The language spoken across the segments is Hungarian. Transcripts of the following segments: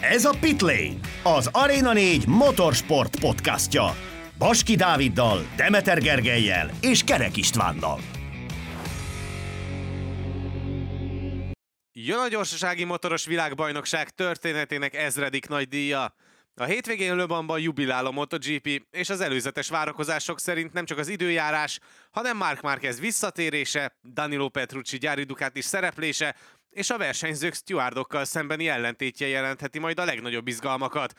Ez a Pitlane, az Arena 4 motorsport podcastja. Baski Dáviddal, Demeter Gergelyel és Kerek Istvánnal. Jön a gyorsasági motoros világbajnokság történetének ezredik nagy díja. A hétvégén Löbanban jubilál a MotoGP, és az előzetes várakozások szerint nem csak az időjárás, hanem Mark Marquez visszatérése, Danilo Petrucci gyári Ducati szereplése, és a versenyzők stewardokkal szembeni ellentétje jelentheti majd a legnagyobb izgalmakat.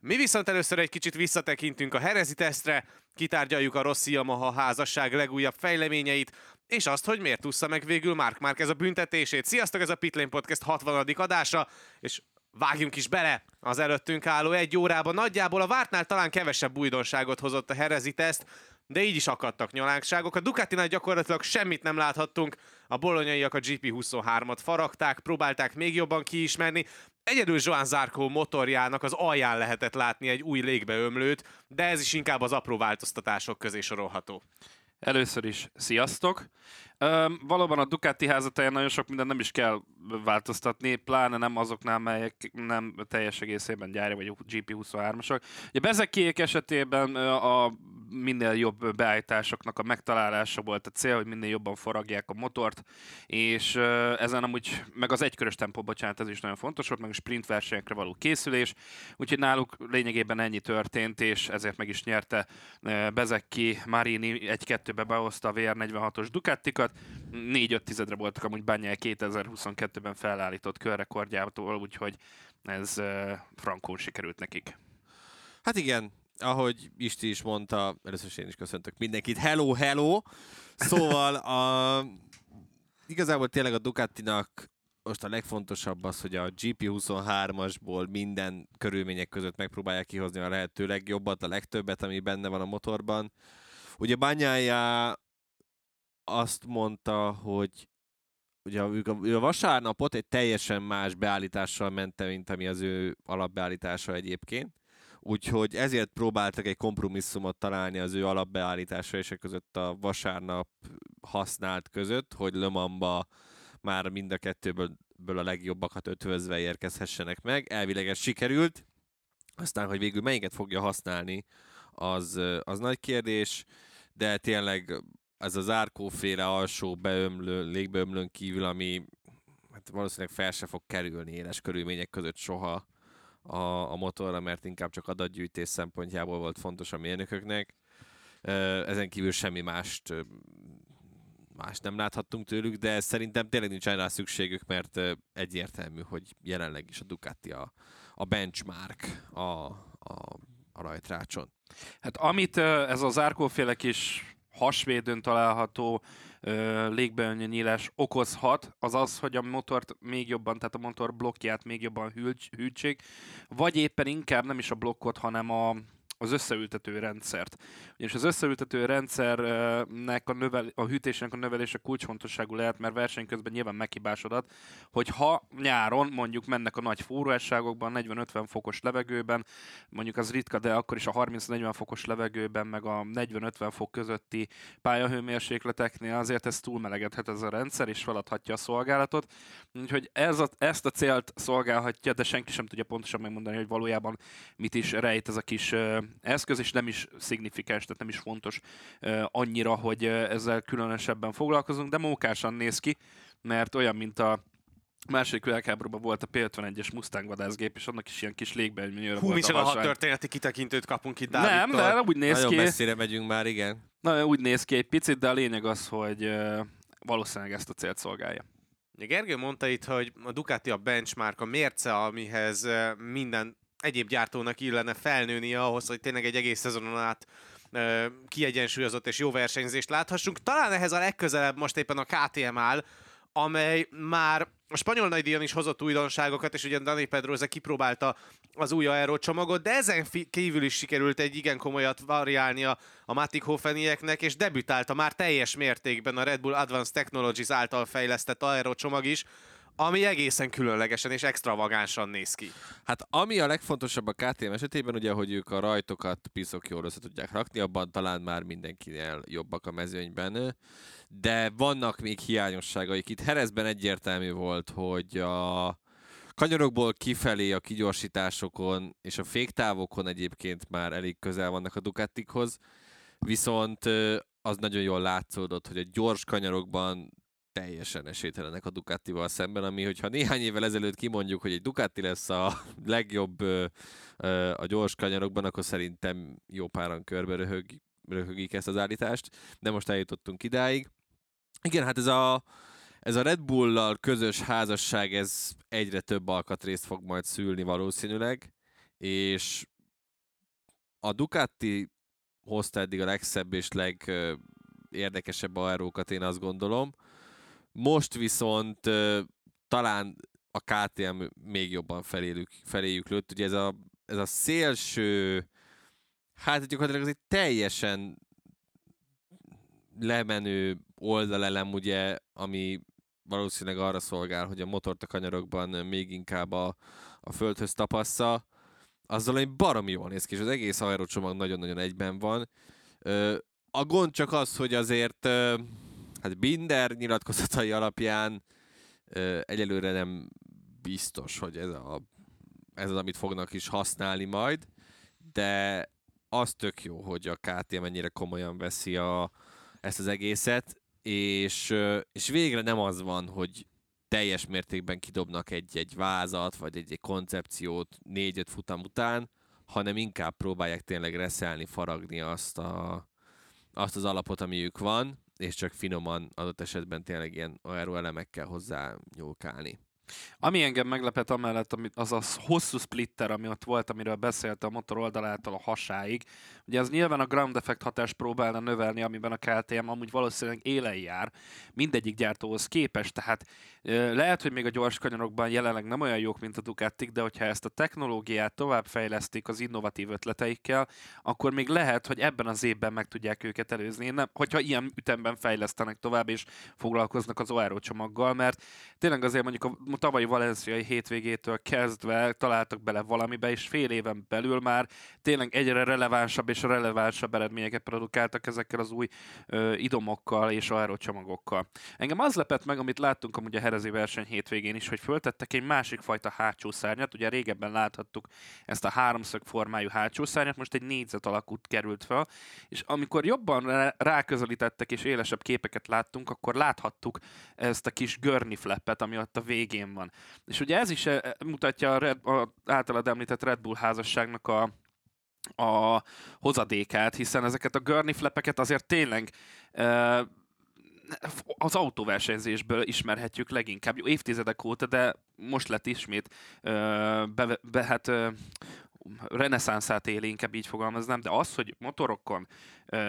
Mi viszont először egy kicsit visszatekintünk a Herezi tesztre, kitárgyaljuk a Rossi Yamaha házasság legújabb fejleményeit, és azt, hogy miért ússza meg végül Mark Marquez a büntetését. Sziasztok, ez a Pitlane Podcast 60. adása, és vágjunk is bele az előttünk álló egy órában. Nagyjából a vártnál talán kevesebb újdonságot hozott a Herezi teszt, de így is akadtak nyalánkságok. A Ducatinál gyakorlatilag semmit nem láthattunk, a bolonyaiak a GP23-at faragták, próbálták még jobban kiismerni, Egyedül Joan Zarco motorjának az alján lehetett látni egy új légbeömlőt, de ez is inkább az apró változtatások közé sorolható. Először is sziasztok! Valóban a Ducati házatáján nagyon sok minden nem is kell változtatni, pláne nem azoknál, melyek nem teljes egészében gyári vagy GP23-asok. Ugye Bezekiék esetében a minél jobb beállításoknak a megtalálása volt a cél, hogy minél jobban foragják a motort, és ezen amúgy, meg az egykörös tempó, bocsánat, ez is nagyon fontos volt, meg a sprint versenyekre való készülés, úgyhogy náluk lényegében ennyi történt, és ezért meg is nyerte Bezeki, Marini egy-kettőbe behozta a VR46-os Ducatikat, 4-5 tizedre voltak amúgy Bányel 2022-ben felállított körrekordjától, úgyhogy ez frankón sikerült nekik. Hát igen, ahogy Isti is mondta, először is én is köszöntök mindenkit. Hello, hello! Szóval a, igazából tényleg a Ducatinak most a legfontosabb az, hogy a GP23-asból minden körülmények között megpróbálják kihozni a lehető legjobbat, a legtöbbet, ami benne van a motorban. Ugye Bányája azt mondta, hogy ugye ő a vasárnapot egy teljesen más beállítással mente, mint ami az ő alapbeállítása egyébként. Úgyhogy ezért próbáltak egy kompromisszumot találni az ő alapbeállítása és között a vasárnap használt között, hogy Lömamba már mind a kettőből a legjobbakat ötvözve érkezhessenek meg. Elvileg ez sikerült, aztán, hogy végül melyiket fogja használni, az, az nagy kérdés, de tényleg ez az árkóféle alsó beömlő, légbeömlőn kívül, ami hát valószínűleg fel se fog kerülni éles körülmények között soha a, a motorra, mert inkább csak adatgyűjtés szempontjából volt fontos a mérnököknek. Ezen kívül semmi mást más nem láthattunk tőlük, de szerintem tényleg nincs rá szükségük, mert egyértelmű, hogy jelenleg is a Ducati a, a benchmark a, a, a rajtrácson. Hát amit ez az árkóféle kis hasvédőn található légbeönnyi nyílás okozhat, az az, hogy a motort még jobban, tehát a motor blokkját még jobban hűtsék, vagy éppen inkább nem is a blokkot, hanem a, az összeültető rendszert. Ugyanis az összeültető rendszernek a, növel, a hűtésnek a növelése kulcsfontosságú lehet, mert verseny közben nyilván meghibásodott, hogy ha nyáron mondjuk mennek a nagy forróságokban, 40-50 fokos levegőben, mondjuk az ritka, de akkor is a 30-40 fokos levegőben, meg a 40-50 fok közötti pályahőmérsékleteknél azért ez túlmelegedhet ez a rendszer, és feladhatja a szolgálatot. Úgyhogy ez a, ezt a célt szolgálhatja, de senki sem tudja pontosan megmondani, hogy valójában mit is rejt ez a kis eszköz, és nem is szignifikáns, tehát nem is fontos annyira, hogy ezzel különösebben foglalkozunk, de mókásan néz ki, mert olyan, mint a második világháborúban volt a P-51-es Mustang vadászgép, és annak is ilyen kis légbenyőre Hú, volt a történeti kitekintőt kapunk itt Dávidtól. Nem, de úgy néz Nagyon ki. messzire megyünk már, igen. Na, úgy néz ki egy picit, de a lényeg az, hogy valószínűleg ezt a célt szolgálja. Gergő mondta itt, hogy a Ducati a benchmark, a mérce, amihez minden egyéb gyártónak illene felnőnie ahhoz, hogy tényleg egy egész szezonon át kiegyensúlyozott és jó versenyzést láthassunk. Talán ehhez a legközelebb most éppen a KTM áll, amely már a spanyol nagydíjon is hozott újdonságokat, és ugye Dani Pedroza kipróbálta az új aero csomagot, de ezen kívül is sikerült egy igen komolyat variálni a, Matic Hofenieknek, és debütálta már teljes mértékben a Red Bull Advanced Technologies által fejlesztett aero csomag is, ami egészen különlegesen és extravagánsan néz ki. Hát ami a legfontosabb a KTM esetében, ugye, hogy ők a rajtokat piszok jól össze tudják rakni, abban talán már mindenkinél jobbak a mezőnyben, de vannak még hiányosságaik. Itt Herezben egyértelmű volt, hogy a, kanyarokból kifelé a kigyorsításokon és a féktávokon egyébként már elég közel vannak a Ducatikhoz, viszont az nagyon jól látszódott, hogy a gyors kanyarokban teljesen esélytelenek a Ducatival szemben, ami hogyha néhány évvel ezelőtt kimondjuk, hogy egy Ducati lesz a legjobb a gyors kanyarokban, akkor szerintem jó páran körbe röhög, röhögik ezt az állítást, de most eljutottunk idáig. Igen, hát ez a, ez a Red Bull-lal közös házasság, ez egyre több alkatrészt fog majd szülni valószínűleg, és a Ducati hozta eddig a legszebb és legérdekesebb aerókat, én azt gondolom. Most viszont talán a KTM még jobban feléjük, feléjük lőtt. Ugye ez a, ez a szélső, hát gyakorlatilag ez egy teljesen lemenő oldalelem, ugye, ami valószínűleg arra szolgál, hogy a motort a kanyarokban még inkább a, a földhöz tapassza, azzal egy baromi jól néz ki, és az egész aerocsomag nagyon-nagyon egyben van. A gond csak az, hogy azért hát Binder nyilatkozatai alapján egyelőre nem biztos, hogy ez, a, ez az, amit fognak is használni majd, de az tök jó, hogy a KTM mennyire komolyan veszi a, ezt az egészet, és, és végre nem az van, hogy teljes mértékben kidobnak egy-egy vázat, vagy egy-egy koncepciót négy-öt futam után, hanem inkább próbálják tényleg reszelni, faragni azt, a, azt az alapot, amiük van, és csak finoman adott esetben tényleg ilyen aeroelemekkel hozzá nyúlkálni. Ami engem meglepett amellett, az a hosszú splitter, ami ott volt, amiről beszélt a motor oldalától a hasáig. Ugye az nyilván a ground effect hatást próbálna növelni, amiben a KTM amúgy valószínűleg élen jár, mindegyik gyártóhoz képest, tehát lehet, hogy még a gyors kanyarokban jelenleg nem olyan jók, mint a Ducatik, de hogyha ezt a technológiát továbbfejlesztik az innovatív ötleteikkel, akkor még lehet, hogy ebben az évben meg tudják őket előzni. Nem, hogyha ilyen ütemben fejlesztenek tovább, és foglalkoznak az ORO csomaggal, mert tényleg azért mondjuk a tavalyi valenciai hétvégétől kezdve találtak bele valamibe, és fél éven belül már tényleg egyre relevánsabb és relevánsabb eredményeket produkáltak ezekkel az új ö, idomokkal és aerocsomagokkal. Engem az lepett meg, amit láttunk amúgy a herezi verseny hétvégén is, hogy föltettek egy másik fajta hátsó szárnyat. Ugye régebben láthattuk ezt a háromszög formájú hátsó szárnyat, most egy négyzet alakút került fel, és amikor jobban ráközelítettek és élesebb képeket láttunk, akkor láthattuk ezt a kis görni flappet, ami ott a végén van. És ugye ez is eh, mutatja a, Red, a általad említett Red Bull házasságnak a, a hozadékát, hiszen ezeket a görni flappeket azért tényleg uh, az autóversenyzésből ismerhetjük leginkább, jó, évtizedek óta, de most lett ismét be, be, hát, reneszánszát éli, inkább így fogalmaznám, de az, hogy motorokon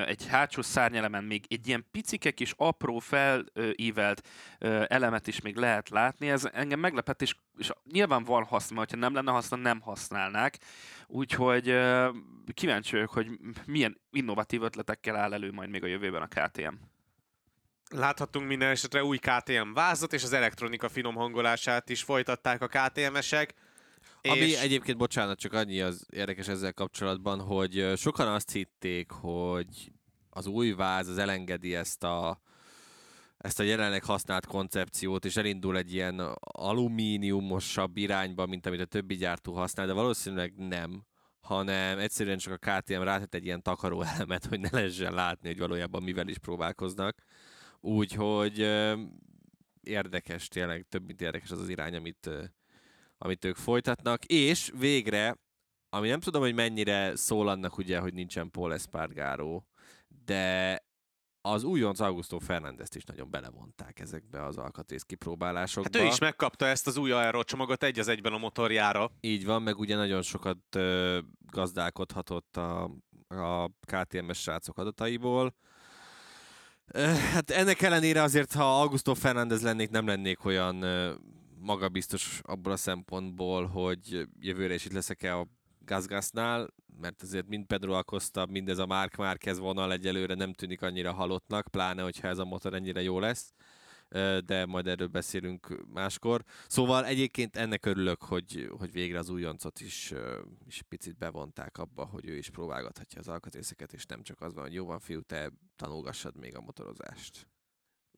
egy hátsó szárnyelemen még egy ilyen picike kis apró felívelt elemet is még lehet látni, ez engem meglepett, és, és nyilván van haszna, ha nem lenne haszna, nem használnák. Úgyhogy kíváncsi vagyok, hogy milyen innovatív ötletekkel áll elő majd még a jövőben a KTM. Láthattunk minden esetre új KTM vázat, és az elektronika finom hangolását is folytatták a KTM-esek. Ami és... egyébként, bocsánat, csak annyi az érdekes ezzel kapcsolatban, hogy sokan azt hitték, hogy az új váz az elengedi ezt a, ezt a jelenleg használt koncepciót, és elindul egy ilyen alumíniumosabb irányba, mint amit a többi gyártó használ, de valószínűleg nem, hanem egyszerűen csak a KTM rátett egy ilyen takaró elemet, hogy ne lehessen látni, hogy valójában mivel is próbálkoznak. Úgyhogy érdekes, tényleg több mint érdekes az az irány, amit, amit ők folytatnak, és végre, ami nem tudom, hogy mennyire szól annak ugye, hogy nincsen Paul Espargaro, de az újonc Augusto fernández is nagyon belevonták ezekbe az alkatrész kipróbálásokba. Hát ő is megkapta ezt az új aerocsomagot egy az egyben a motorjára. Így van, meg ugye nagyon sokat ö, gazdálkodhatott a, a KTM-es srácok adataiból. Hát ennek ellenére azért, ha Augusto Fernández lennék, nem lennék olyan magabiztos abból a szempontból, hogy jövőre is itt leszek-e a Gazgasnál, mert azért mind Pedro Acosta, mindez a Mark Márquez vonal egyelőre nem tűnik annyira halottnak, pláne, hogyha ez a motor ennyire jó lesz de majd erről beszélünk máskor. Szóval egyébként ennek örülök, hogy, hogy végre az újoncot is, is picit bevonták abba, hogy ő is próbálgathatja az alkatrészeket, és nem csak az van, hogy jó van fiú, te tanulgassad még a motorozást.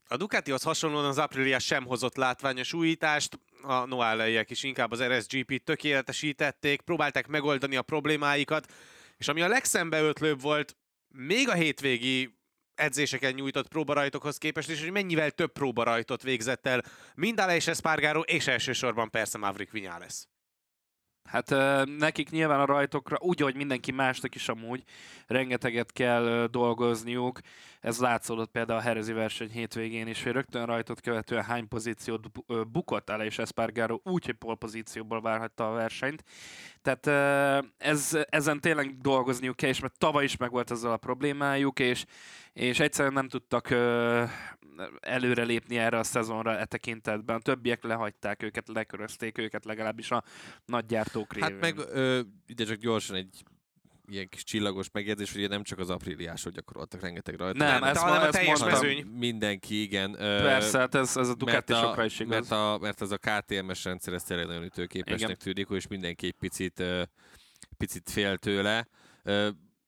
A Ducatihoz hasonlóan az Aprilia sem hozott látványos újítást, a Noáleiek is inkább az RSGP-t tökéletesítették, próbálták megoldani a problémáikat, és ami a legszembeötlőbb volt, még a hétvégi edzéseken nyújtott próbarajtokhoz képest, és hogy mennyivel több próbarajtot végzett el mind és Espargaro, és elsősorban persze Maverick Viñales. Hát nekik nyilván a rajtokra, úgy, hogy mindenki másnak is amúgy, rengeteget kell dolgozniuk. Ez látszódott például a herezi verseny hétvégén is, hogy rögtön rajtot követően hány pozíciót bukott el, és Espargaro úgy, hogy polpozícióból várhatta a versenyt. Tehát ez, ezen tényleg dolgozniuk kell, és mert tavaly is megvolt ezzel a problémájuk, és, és egyszerűen nem tudtak előrelépni erre a szezonra e tekintetben. A többiek lehagyták őket, lekörözték őket legalábbis a nagy gyártók révén. Hát meg ö, ide csak gyorsan egy ilyen kis csillagos megjegyzés, hogy nem csak az apríliások gyakoroltak rengeteg rajta. Nem, nem ezt, hanem a teljes mezőny. Mindenki, igen. Persze, hát ez, ez a Ducatisokra is igaz. mert, a, mert az a KTMS rendszer, ez tényleg nagyon ütőképesnek Igen. tűnik, és mindenki egy picit, picit fél tőle.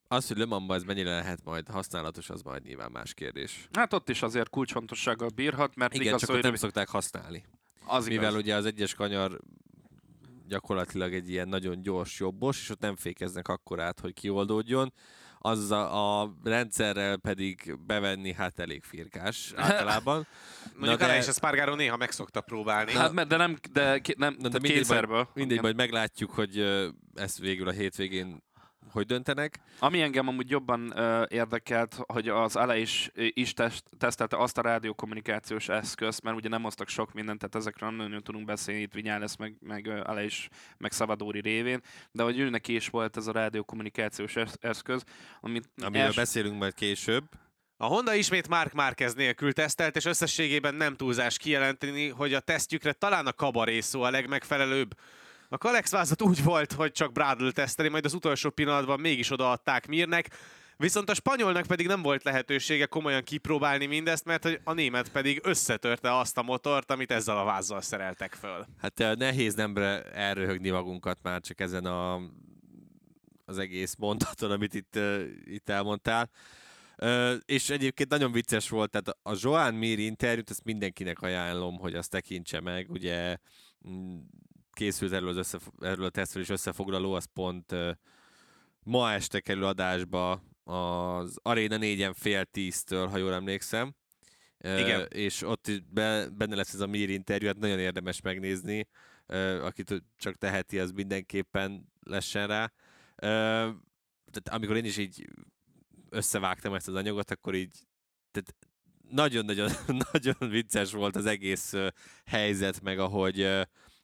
Az, hogy Le Mansban ez mennyire lehet majd használatos, az majd nyilván más kérdés. Hát ott is azért kulcsfontossággal bírhat, mert Igen, igaz, csak hogy nem szokták használni. az Mivel igaz. ugye az egyes kanyar gyakorlatilag egy ilyen nagyon gyors jobbos, és ott nem fékeznek akkorát, hogy kioldódjon. Az a, a rendszerrel pedig bevenni, hát elég firkás általában. Mondjuk de- de... és Espargaro néha meg szokta próbálni. Hát, mert- de nem, de, ki- nem, Na, de mindegy, kétszerből. Mindegy, majd meglátjuk, hogy ezt végül a hétvégén hogy döntenek. Ami engem amúgy jobban uh, érdekelt, hogy az Ale is, is test, tesztelte azt a rádiókommunikációs eszközt, mert ugye nem hoztak sok mindent, tehát ezekről nem nagyon tudunk beszélni, itt Vinyales, meg, meg ö, Ale is, meg Szavadóri révén, de hogy ő neki is volt ez a rádiókommunikációs esz- eszköz, amit Amiről els- beszélünk majd később. A Honda ismét Mark Marquez nélkül tesztelt, és összességében nem túlzás kijelenteni, hogy a tesztjükre talán a kabaré szó a legmegfelelőbb. A Kalex vázat úgy volt, hogy csak Bradl teszteli, majd az utolsó pillanatban mégis odaadták Mirnek, viszont a spanyolnak pedig nem volt lehetősége komolyan kipróbálni mindezt, mert hogy a német pedig összetörte azt a motort, amit ezzel a vázzal szereltek föl. Hát nehéz nem re- elröhögni magunkat már csak ezen a, az egész mondaton, amit itt, itt elmondtál. Ö, és egyébként nagyon vicces volt, tehát a Joan Mir interjút, ezt mindenkinek ajánlom, hogy azt tekintse meg, ugye mm, készült erről, az összef- erről a tesztről is összefoglaló, az pont ma este kerül adásba az Arena 4-en fél tíztől, ha jól emlékszem. Igen. És ott is be, benne lesz ez a Mir interjú, hát nagyon érdemes megnézni. Akit csak teheti, az mindenképpen lessen rá. Tehát amikor én is így összevágtam ezt az anyagot, akkor így tehát nagyon-nagyon nagyon vicces volt az egész helyzet, meg ahogy,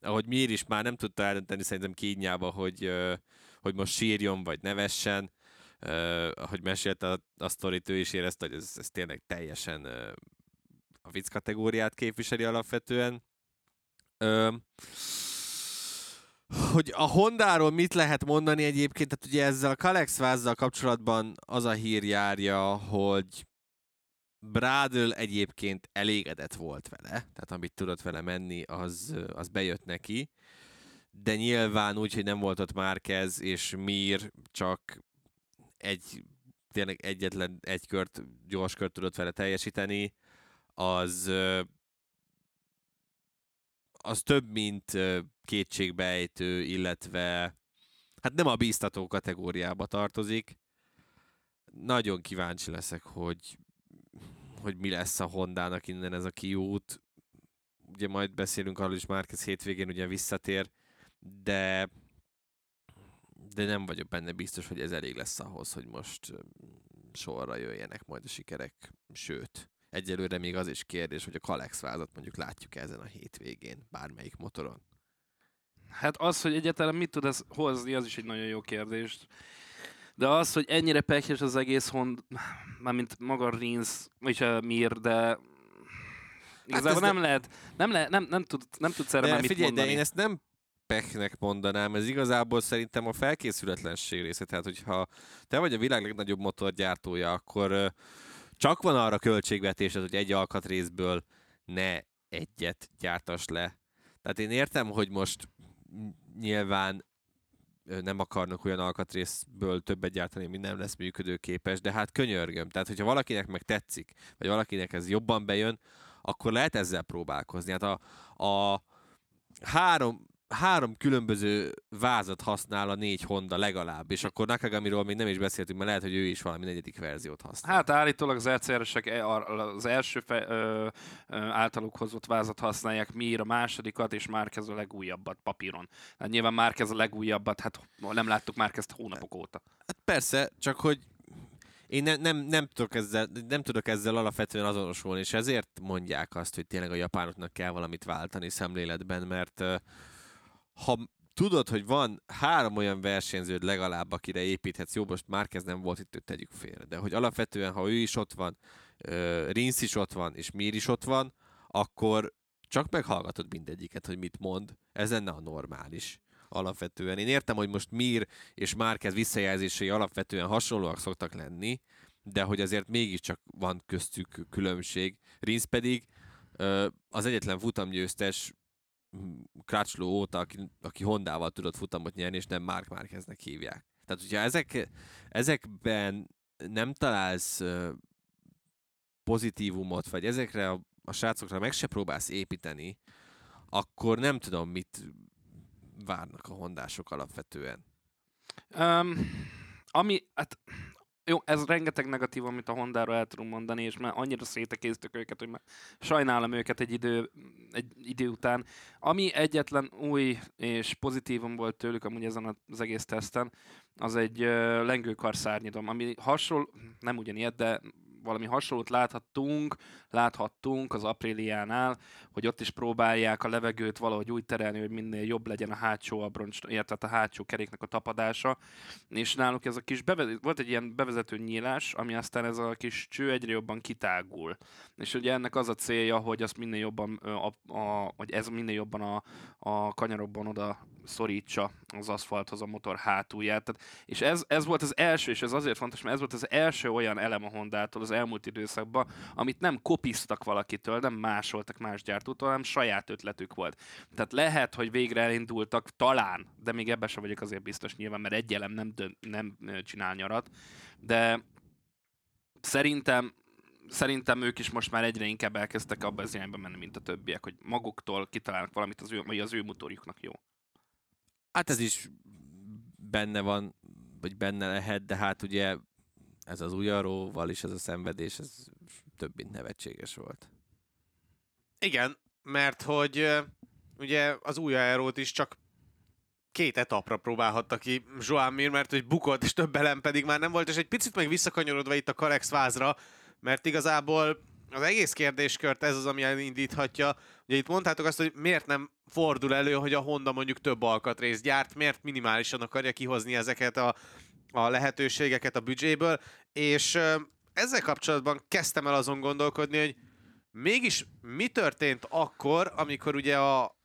ahogy Mir is már nem tudta eldönteni szerintem kínjába, hogy, hogy most sírjon, vagy nevessen. Ahogy mesélte a, a sztorit, ő is érezte, hogy ez, ez tényleg teljesen a vicc kategóriát képviseli alapvetően. Hogy a Hondáról mit lehet mondani egyébként, tehát ugye ezzel a Kalex vázzal kapcsolatban az a hír járja, hogy Bradl egyébként elégedett volt vele, tehát amit tudott vele menni, az, az bejött neki, de nyilván úgy, hogy nem volt ott Márquez és Mir, csak egy, tényleg egyetlen egy kört, gyors kört tudott vele teljesíteni, az az több, mint kétségbejtő, illetve hát nem a bíztató kategóriába tartozik. Nagyon kíváncsi leszek, hogy, hogy mi lesz a Hondának innen ez a kiút. Ugye majd beszélünk arról is, Márquez hétvégén ugye visszatér, de de nem vagyok benne biztos, hogy ez elég lesz ahhoz, hogy most sorra jöjjenek majd a sikerek. Sőt, egyelőre még az is kérdés, hogy a Kalex vázat mondjuk látjuk ezen a hétvégén, bármelyik motoron. Hát az, hogy egyáltalán mit tud ez hozni, az is egy nagyon jó kérdés. De az, hogy ennyire pekhes az egész hond, mármint maga Rins, vagy a Mir, de igazából ez nem lehet, nem, lehet, nem, nem, tud, nem tudsz erre De már mit figyelj, mondani. de én ezt nem peknek mondanám, ez igazából szerintem a felkészületlenség része. Tehát, hogyha te vagy a világ legnagyobb motorgyártója, akkor csak van arra költségvetésed, hogy egy alkatrészből ne egyet gyártas le. Tehát én értem, hogy most nyilván nem akarnak olyan alkatrészből többet gyártani, ami nem lesz működőképes, de hát könyörgöm. Tehát, hogyha valakinek meg tetszik, vagy valakinek ez jobban bejön, akkor lehet ezzel próbálkozni. Hát a, a három, három különböző vázat használ a négy Honda legalább, és akkor Nakagamiról még nem is beszéltünk, mert lehet, hogy ő is valami negyedik verziót használ. Hát állítólag az RCR-esek e- az első fe, ö, ö, általuk hozott vázat használják, Mir a másodikat, és Márquez a legújabbat papíron. Hát nyilván Márquez a legújabbat, hát nem láttuk Márquezt hónapok óta. Hát persze, csak hogy én ne, nem, nem, tudok ezzel, nem tudok ezzel alapvetően azonosulni, és ezért mondják azt, hogy tényleg a japánoknak kell valamit váltani szemléletben, mert ö, ha tudod, hogy van három olyan versenyződ legalább, akire építhetsz, jó, most már nem volt itt, őt tegyük félre, de hogy alapvetően, ha ő is ott van, Rinsz is ott van, és Mir is ott van, akkor csak meghallgatod mindegyiket, hogy mit mond. Ez lenne a normális alapvetően. Én értem, hogy most Mir és Márquez visszajelzései alapvetően hasonlóak szoktak lenni, de hogy azért mégiscsak van köztük különbség. Rinsz pedig az egyetlen futamgyőztes Crutchlow óta, aki, aki Hondával tudott futamot nyerni, és nem Mark Márqueznek hívják. Tehát, hogyha ezek, ezekben nem találsz pozitívumot, vagy ezekre a, a srácokra meg se próbálsz építeni, akkor nem tudom, mit várnak a hondások alapvetően. Um, ami, hát jó, ez rengeteg negatív, amit a Hondára el tudunk mondani, és már annyira szétekéztük őket, hogy már sajnálom őket egy idő, egy idő után. Ami egyetlen új és pozitívum volt tőlük amúgy ezen az egész teszten, az egy uh, lengőkar szárnyidom, ami hasonló, nem ugyanilyet, de valami hasonlót láthattunk, láthattunk az Apriliánál, hogy ott is próbálják a levegőt valahogy úgy terelni, hogy minél jobb legyen a hátsó abroncs, illetve a hátsó keréknek a tapadása. És náluk ez a kis bevezet, volt egy ilyen bevezető nyílás, ami aztán ez a kis cső egyre jobban kitágul. És ugye ennek az a célja, hogy azt minél jobban, a, a, hogy ez minél jobban a, a kanyarokban oda szorítsa az aszfalthoz a motor hátulját. Tehát, és ez, ez volt az első, és ez azért fontos, mert ez volt az első olyan elem a Hondától az elmúlt időszakban, amit nem kopiztak valakitől, nem másoltak más gyártótól, hanem saját ötletük volt. Tehát lehet, hogy végre elindultak, talán, de még ebben sem vagyok azért biztos nyilván, mert egy elem nem, dönt, nem csinál nyarat, de szerintem szerintem ők is most már egyre inkább elkezdtek abba az irányba menni, mint a többiek, hogy maguktól kitalálnak valamit, az ő, vagy az ő motorjuknak jó. Hát ez is benne van, vagy benne lehet, de hát ugye ez az újaróval is, ez a szenvedés, ez több mint nevetséges volt. Igen, mert hogy ugye az új aerót is csak két etapra próbálhatta ki Joan Mir, mert hogy bukott, és több elem pedig már nem volt, és egy picit meg visszakanyarodva itt a Karex vázra, mert igazából az egész kérdéskört ez az, ami elindíthatja. Ugye itt mondtátok azt, hogy miért nem fordul elő, hogy a Honda mondjuk több alkatrészt gyárt, miért minimálisan akarja kihozni ezeket a, a lehetőségeket a büdzséből, és ezzel kapcsolatban kezdtem el azon gondolkodni, hogy mégis mi történt akkor, amikor ugye a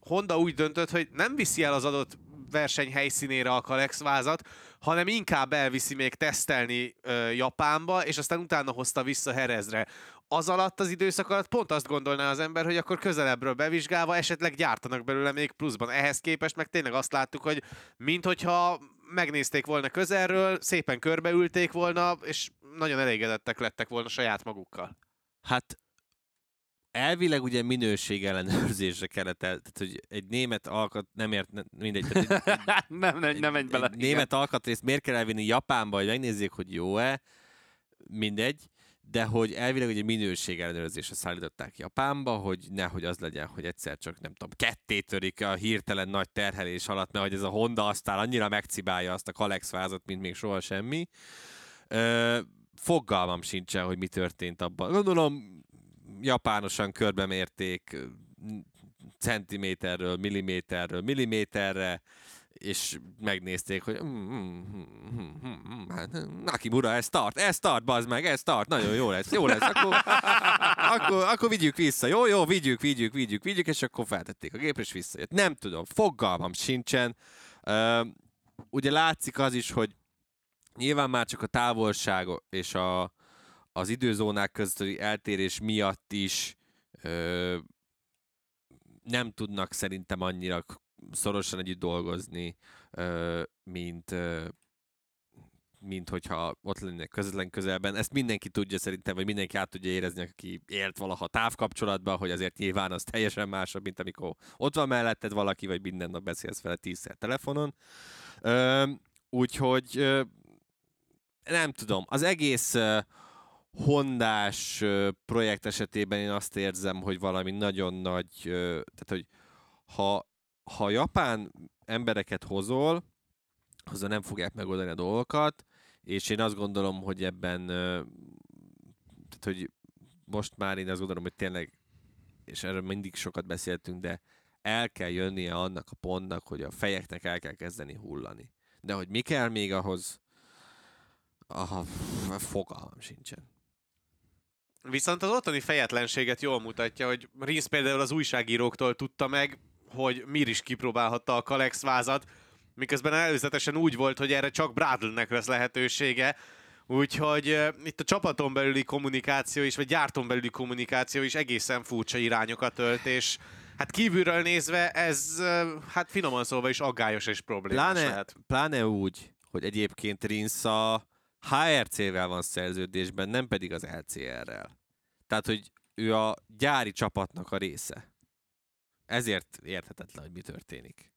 Honda úgy döntött, hogy nem viszi el az adott verseny helyszínére a Kalex vázat, hanem inkább elviszi még tesztelni ö, Japánba, és aztán utána hozta vissza Herezre. Az alatt, az időszak alatt pont azt gondolná az ember, hogy akkor közelebbről bevizsgálva esetleg gyártanak belőle még pluszban. Ehhez képest meg tényleg azt láttuk, hogy minthogyha megnézték volna közelről, szépen körbeülték volna, és nagyon elégedettek lettek volna saját magukkal. Hát elvileg ugye minőség ellenőrzésre kellett el, tehát hogy egy német alkat, nem ért, mindegy. Tehát egy, nem, nem, nem egy bele. Egy német alkatrészt miért kell elvinni Japánba, hogy megnézzék, hogy jó-e, mindegy, de hogy elvileg ugye minőség ellenőrzésre szállították Japánba, hogy nehogy az legyen, hogy egyszer csak nem tudom, ketté törik a hirtelen nagy terhelés alatt, mert hogy ez a Honda aztán annyira megcibálja azt a Kalex vázat, mint még soha semmi. Ö, fogalmam sincsen, hogy mi történt abban. Gondolom, japánosan körbemérték centiméterről, milliméterről, milliméterre, és megnézték, hogy mm, mm, mm, mm, hát, Nakimura, ez tart, ez tart, bazd meg, ez tart, nagyon jó lesz, jó lesz, akkor, akkor, akkor vigyük vissza, jó, jó, vigyük, vigyük, vigyük, vigyük, és akkor feltették a gépre, és visszajött. Nem tudom, fogalmam sincsen. Ugye látszik az is, hogy nyilván már csak a távolság és a, az időzónák közötti eltérés miatt is ö, nem tudnak szerintem annyira szorosan együtt dolgozni, ö, mint, ö, mint hogyha ott lennének közvetlen közelben. Ezt mindenki tudja szerintem, vagy mindenki át tudja érezni, aki élt valaha távkapcsolatban, hogy azért nyilván az teljesen másabb, mint amikor ott van melletted valaki, vagy minden nap beszélsz vele tízszer telefonon. Ö, úgyhogy ö, nem tudom, az egész hondás projekt esetében én azt érzem, hogy valami nagyon nagy, tehát hogy ha, ha japán embereket hozol, azzal nem fogják megoldani a dolgokat, és én azt gondolom, hogy ebben, tehát hogy most már én azt gondolom, hogy tényleg, és erről mindig sokat beszéltünk, de el kell jönnie annak a pontnak, hogy a fejeknek el kell kezdeni hullani. De hogy mi kell még ahhoz, aha, fogalmam sincsen. Viszont az ottani fejetlenséget jól mutatja, hogy Rinsz például az újságíróktól tudta meg, hogy Mir is kipróbálhatta a Kalex vázat, miközben előzetesen úgy volt, hogy erre csak Bradleynek lesz lehetősége, Úgyhogy uh, itt a csapaton belüli kommunikáció is, vagy gyárton belüli kommunikáció is egészen furcsa irányokat ölt, és hát kívülről nézve ez, uh, hát finoman szólva is aggályos és problémás Pláne, lehet. pláne úgy, hogy egyébként Rinsz a HRC-vel van szerződésben, nem pedig az LCR-rel. Tehát, hogy ő a gyári csapatnak a része. Ezért érthetetlen, hogy mi történik.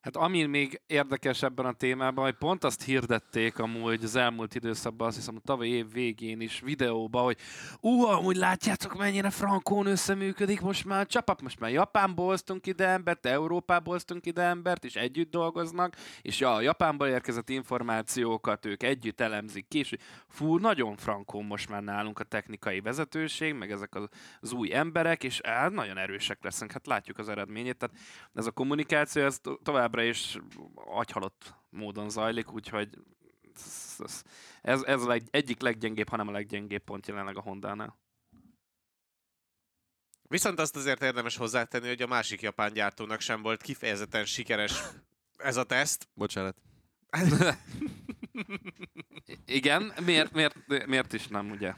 Hát ami még érdekes ebben a témában, hogy pont azt hirdették amúgy az elmúlt időszakban, azt hiszem a tavaly év végén is videóban, hogy ú, amúgy látjátok mennyire frankón összeműködik most már a csapat, most már Japánból hoztunk ide embert, Európából hoztunk ide embert, és együtt dolgoznak, és ja, a Japánból érkezett információkat ők együtt elemzik ki, és fú, nagyon frankón most már nálunk a technikai vezetőség, meg ezek az, új emberek, és hát nagyon erősek leszünk, hát látjuk az eredményét, tehát ez a kommunikáció, ez to- továbbra is agyhalott módon zajlik, úgyhogy ez, ez, ez a leg, egyik leggyengébb, hanem a leggyengébb pont jelenleg a Hondánál. Viszont azt azért érdemes hozzátenni, hogy a másik japán gyártónak sem volt kifejezetten sikeres ez a teszt. Bocsánat. Igen, miért, miért, miért is nem, ugye?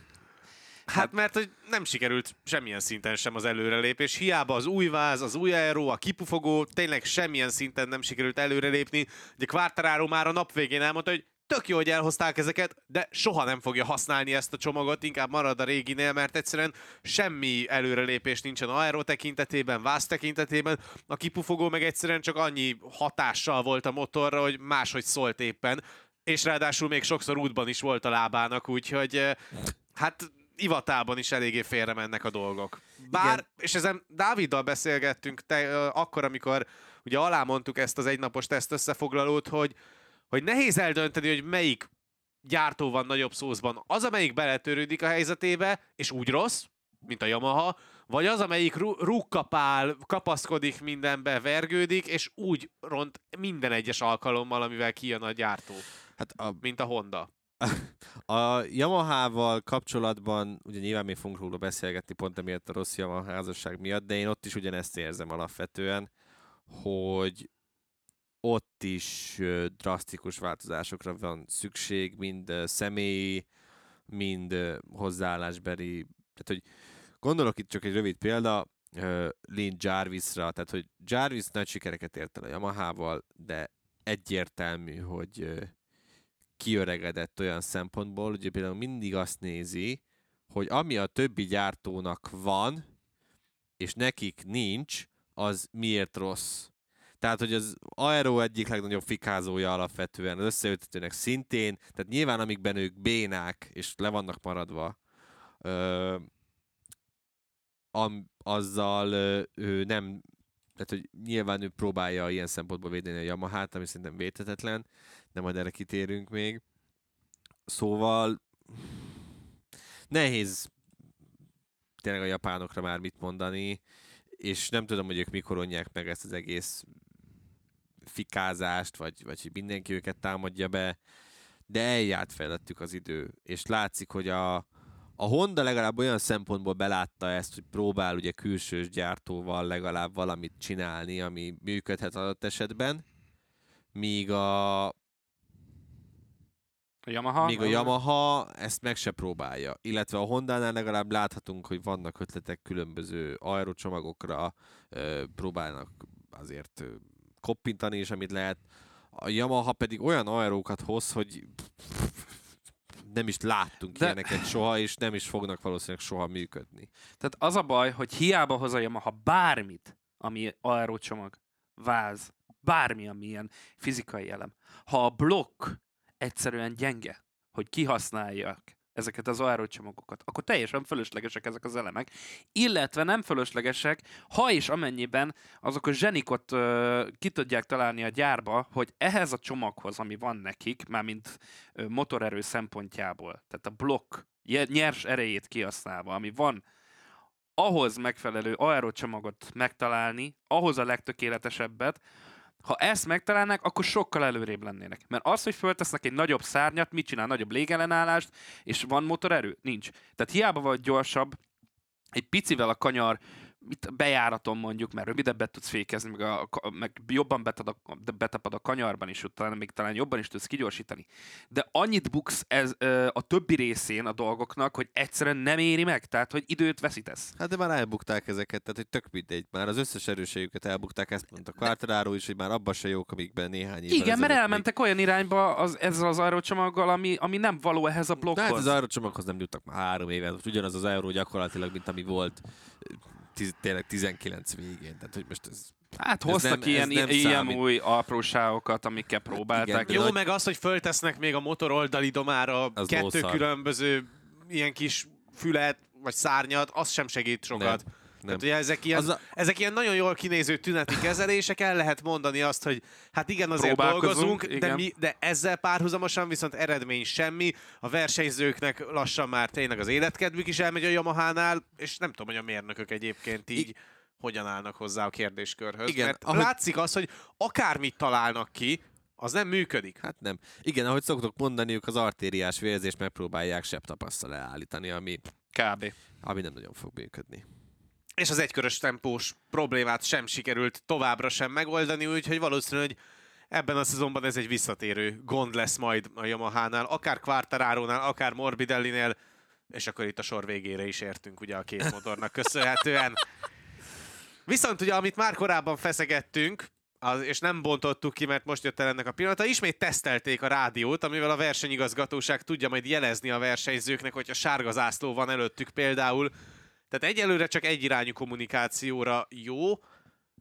Hát mert hogy nem sikerült semmilyen szinten sem az előrelépés. Hiába az új váz, az új aero, a kipufogó, tényleg semmilyen szinten nem sikerült előrelépni. Ugye Quartararo már a nap végén elmondta, hogy tök jó, hogy elhozták ezeket, de soha nem fogja használni ezt a csomagot, inkább marad a réginél, mert egyszerűen semmi előrelépés nincsen aero tekintetében, váz tekintetében, a kipufogó meg egyszerűen csak annyi hatással volt a motorra, hogy máshogy szólt éppen, és ráadásul még sokszor útban is volt a lábának, úgyhogy eh, hát ivatában is eléggé félre mennek a dolgok. Bár, Igen. és ezen Dáviddal beszélgettünk te, akkor, amikor ugye alámondtuk ezt az egynapos teszt összefoglalót, hogy, hogy nehéz eldönteni, hogy melyik gyártó van nagyobb szószban. Az, amelyik beletörődik a helyzetébe, és úgy rossz, mint a Yamaha, vagy az, amelyik rú- rúgkapál, kapaszkodik mindenbe, vergődik, és úgy ront minden egyes alkalommal, amivel kijön a gyártó, Hát a, mint a Honda. A Yamaha-val kapcsolatban, ugye nyilván még fogunk róla beszélgetni pont emiatt a rossz Yamaha házasság miatt, de én ott is ugyanezt érzem alapvetően, hogy ott is drasztikus változásokra van szükség, mind személyi, mind hozzáállásbeli. Tehát, hogy gondolok itt csak egy rövid példa, Lynn Jarvisra, tehát, hogy Jarvis nagy sikereket ért el a Yamaha-val, de egyértelmű, hogy kiöregedett olyan szempontból, hogy például mindig azt nézi, hogy ami a többi gyártónak van, és nekik nincs, az miért rossz. Tehát, hogy az Aero egyik legnagyobb fikázója alapvetően, az összeütetőnek szintén, tehát nyilván amikben ők bénák, és le vannak maradva, ö, am, azzal ö, ő nem, tehát, hogy nyilván ő próbálja ilyen szempontból védeni a Yamahát, ami szerintem védhetetlen, de majd erre kitérünk még. Szóval nehéz tényleg a japánokra már mit mondani, és nem tudom, hogy ők mikor onják meg ezt az egész fikázást, vagy, vagy hogy mindenki őket támadja be, de eljárt felettük az idő, és látszik, hogy a, a Honda legalább olyan szempontból belátta ezt, hogy próbál ugye külsős gyártóval legalább valamit csinálni, ami működhet adott esetben, míg a, A Yamaha? Míg a Yamaha ezt meg se próbálja. Illetve a Honda-nál legalább láthatunk, hogy vannak ötletek különböző aerocsomagokra, próbálnak azért koppintani is, amit lehet. A Yamaha pedig olyan aerókat hoz, hogy nem is láttunk De- De... ilyeneket soha, és nem is fognak valószínűleg soha működni. Tehát az a baj, hogy hiába hoz a Yamaha bármit, ami aerócsomag, váz, bármi, ami ilyen fizikai elem. Ha a blokk egyszerűen gyenge, hogy kihasználják ezeket az aerócsomagokat, akkor teljesen fölöslegesek ezek az elemek, illetve nem fölöslegesek, ha és amennyiben azok a zsenikot ö, ki tudják találni a gyárba, hogy ehhez a csomaghoz, ami van nekik, mármint ö, motorerő szempontjából, tehát a blokk nyers erejét kihasználva, ami van ahhoz megfelelő aerocsomagot megtalálni, ahhoz a legtökéletesebbet, ha ezt megtalálnák, akkor sokkal előrébb lennének. Mert az, hogy föltesznek egy nagyobb szárnyat, mit csinál? Nagyobb légellenállást, és van motorerő? Nincs. Tehát hiába vagy gyorsabb, egy picivel a kanyar mit, bejáraton mondjuk, mert rövidebbet tudsz fékezni, meg, a, a- meg jobban betad a, betapad a kanyarban is, utána még talán jobban is tudsz kigyorsítani. De annyit buksz ez, a többi részén a dolgoknak, hogy egyszerűen nem éri meg, tehát hogy időt veszítesz. Hát de már elbukták ezeket, tehát hogy tök mindegy. Már az összes erőségüket elbukták, ezt mondta Quartararo is, hogy már abban se jók, amikben néhány évvel Igen, mert elmentek olyan irányba az, ezzel az aerocsomaggal, ami, ami nem való ehhez a Még... De hát blokkhoz. az aerocsomaghoz nem jutottak már három éve, ugyanaz az euró gyakorlatilag, mint ami volt tiz, tényleg 19 végén. Tehát, hogy most ez... Hát Ez hoztak nem- ez ilyen, nem ilyen számít. új apróságokat, amikkel próbálták. igen, Jó, nagy- meg az, hogy föltesznek még a motor oldali domára Az kettő lószar. különböző ilyen kis fület, vagy szárnyat, az sem segít sokat. Nem. Tehát ugye ezek ilyen, a- ezek ilyen nagyon jól kinéző tüneti kezelések, el lehet mondani azt, hogy hát igen, azért dolgozunk, de, igen. mi, de ezzel párhuzamosan viszont eredmény semmi. A versenyzőknek lassan már tényleg az életkedvük is elmegy a Yamahánál, és nem tudom, hogy a mérnökök egyébként így hogyan állnak hozzá a kérdéskörhöz. Igen, mert ahogy- látszik az, hogy akármit találnak ki, az nem működik. Hát nem. Igen, ahogy szoktok mondani, ők az artériás vérzést megpróbálják sebb tapasztal leállítani, ami, Kb. ami nem nagyon fog működni. És az egykörös tempós problémát sem sikerült továbbra sem megoldani, úgyhogy valószínű, hogy ebben a szezonban ez egy visszatérő gond lesz majd a Yamaha-nál, akár Quartararo-nál, akár Morbidellinél, és akkor itt a sor végére is értünk ugye a két motornak köszönhetően. Viszont ugye, amit már korábban feszegettünk, az, és nem bontottuk ki, mert most jött el ennek a pillanata, ismét tesztelték a rádiót, amivel a versenyigazgatóság tudja majd jelezni a versenyzőknek, hogyha sárga zászló van előttük például. Tehát egyelőre csak egyirányú kommunikációra jó,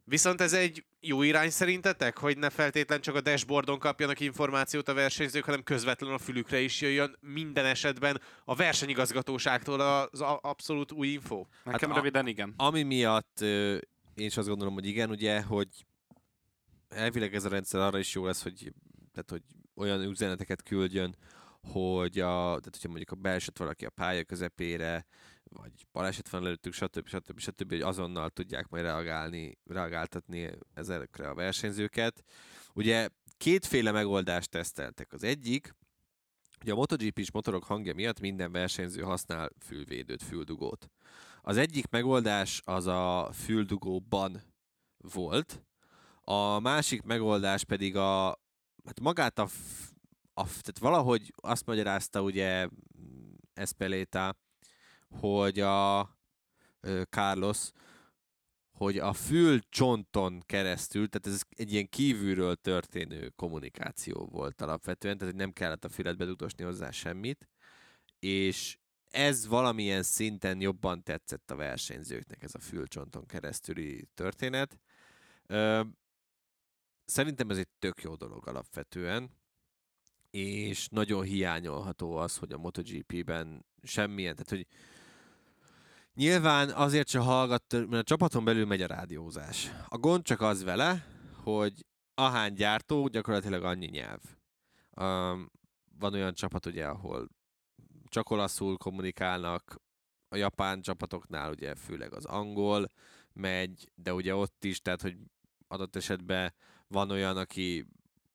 viszont ez egy jó irány szerintetek, hogy ne feltétlen csak a dashboardon kapjanak információt a versenyzők, hanem közvetlenül a fülükre is jöjjön minden esetben a versenyigazgatóságtól az abszolút új info. Nekem a- röviden igen. Ami miatt ö, én is azt gondolom, hogy igen, ugye, hogy elvileg ez a rendszer arra is jó lesz, hogy, tehát, hogy olyan üzeneteket küldjön, hogy a, tehát, hogyha mondjuk a beesett valaki a pálya közepére, vagy baleset van előttük, stb. stb. stb. hogy azonnal tudják majd reagálni, reagáltatni ezekre a versenyzőket. Ugye kétféle megoldást teszteltek. Az egyik, hogy a MotoGP-s motorok hangja miatt minden versenyző használ fülvédőt, füldugót. Az egyik megoldás az a füldugóban volt, a másik megoldás pedig a, hát magát a, a tehát valahogy azt magyarázta ugye Espeleta, hogy a Carlos, hogy a fülcsonton keresztül, tehát ez egy ilyen kívülről történő kommunikáció volt alapvetően, tehát nem kellett a füledbe dugdosni hozzá semmit, és ez valamilyen szinten jobban tetszett a versenyzőknek, ez a fülcsonton keresztüli történet. Szerintem ez egy tök jó dolog alapvetően, és nagyon hiányolható az, hogy a MotoGP-ben semmilyen, tehát hogy nyilván azért se hallgat, mert a csapaton belül megy a rádiózás. A gond csak az vele, hogy ahány gyártó, gyakorlatilag annyi nyelv. Um, van olyan csapat, ugye, ahol csak olaszul kommunikálnak, a japán csapatoknál ugye főleg az angol megy, de ugye ott is, tehát hogy adott esetben van olyan, aki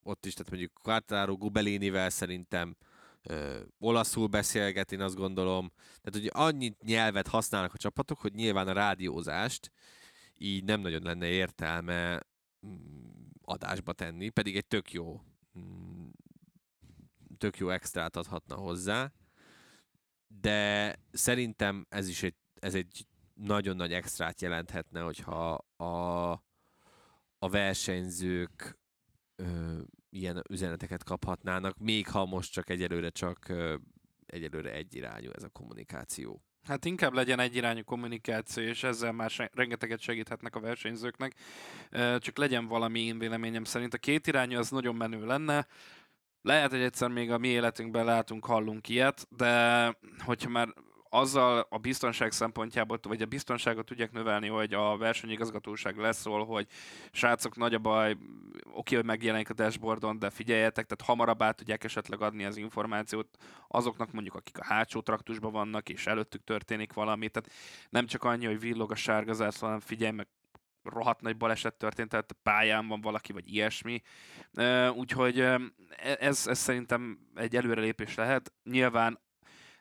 ott is, tehát mondjuk Quartararo Gubelinivel szerintem ö, olaszul beszélget, én azt gondolom. Tehát ugye annyi nyelvet használnak a csapatok, hogy nyilván a rádiózást így nem nagyon lenne értelme mm, adásba tenni, pedig egy tök jó mm, tök jó extrát adhatna hozzá, de szerintem ez is egy, ez egy nagyon nagy extrát jelenthetne, hogyha a, a versenyzők ö, ilyen üzeneteket kaphatnának, még ha most csak egyelőre csak ö, egyelőre egyirányú ez a kommunikáció. Hát inkább legyen egyirányú kommunikáció, és ezzel már rengeteget segíthetnek a versenyzőknek. Csak legyen valami én véleményem szerint. A két irányú az nagyon menő lenne. Lehet, hogy egyszer még a mi életünkben látunk, hallunk ilyet, de hogyha már azzal a biztonság szempontjából, vagy a biztonságot tudják növelni, hogy a versenyigazgatóság leszól, hogy srácok, nagy a baj, oké, hogy megjelenik a dashboardon, de figyeljetek, tehát hamarabb át tudják esetleg adni az információt azoknak mondjuk, akik a hátsó traktusban vannak, és előttük történik valami. Tehát nem csak annyi, hogy villog a sárga zászló, hanem figyelj meg, rohadt nagy baleset történt, tehát pályán van valaki, vagy ilyesmi. Úgyhogy ö, ez, ez szerintem egy előrelépés lehet. Nyilván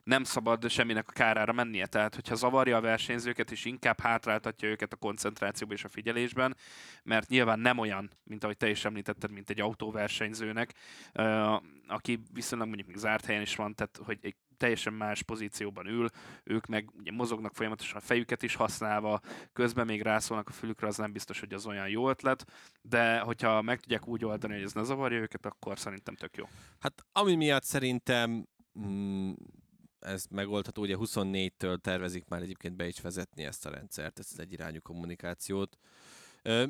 nem szabad semminek a kárára mennie, tehát hogyha zavarja a versenyzőket, és inkább hátráltatja őket a koncentrációban és a figyelésben, mert nyilván nem olyan, mint ahogy te is említetted, mint egy autóversenyzőnek, aki viszonylag mondjuk még zárt helyen is van, tehát hogy egy teljesen más pozícióban ül, ők meg ugye mozognak folyamatosan a fejüket is használva, közben még rászólnak a fülükre, az nem biztos, hogy az olyan jó ötlet, de hogyha meg tudják úgy oldani, hogy ez ne zavarja őket, akkor szerintem tök jó. Hát ami miatt szerintem mm, ez megoldható, ugye 24-től tervezik már egyébként be is vezetni ezt a rendszert, ezt az egyirányú kommunikációt.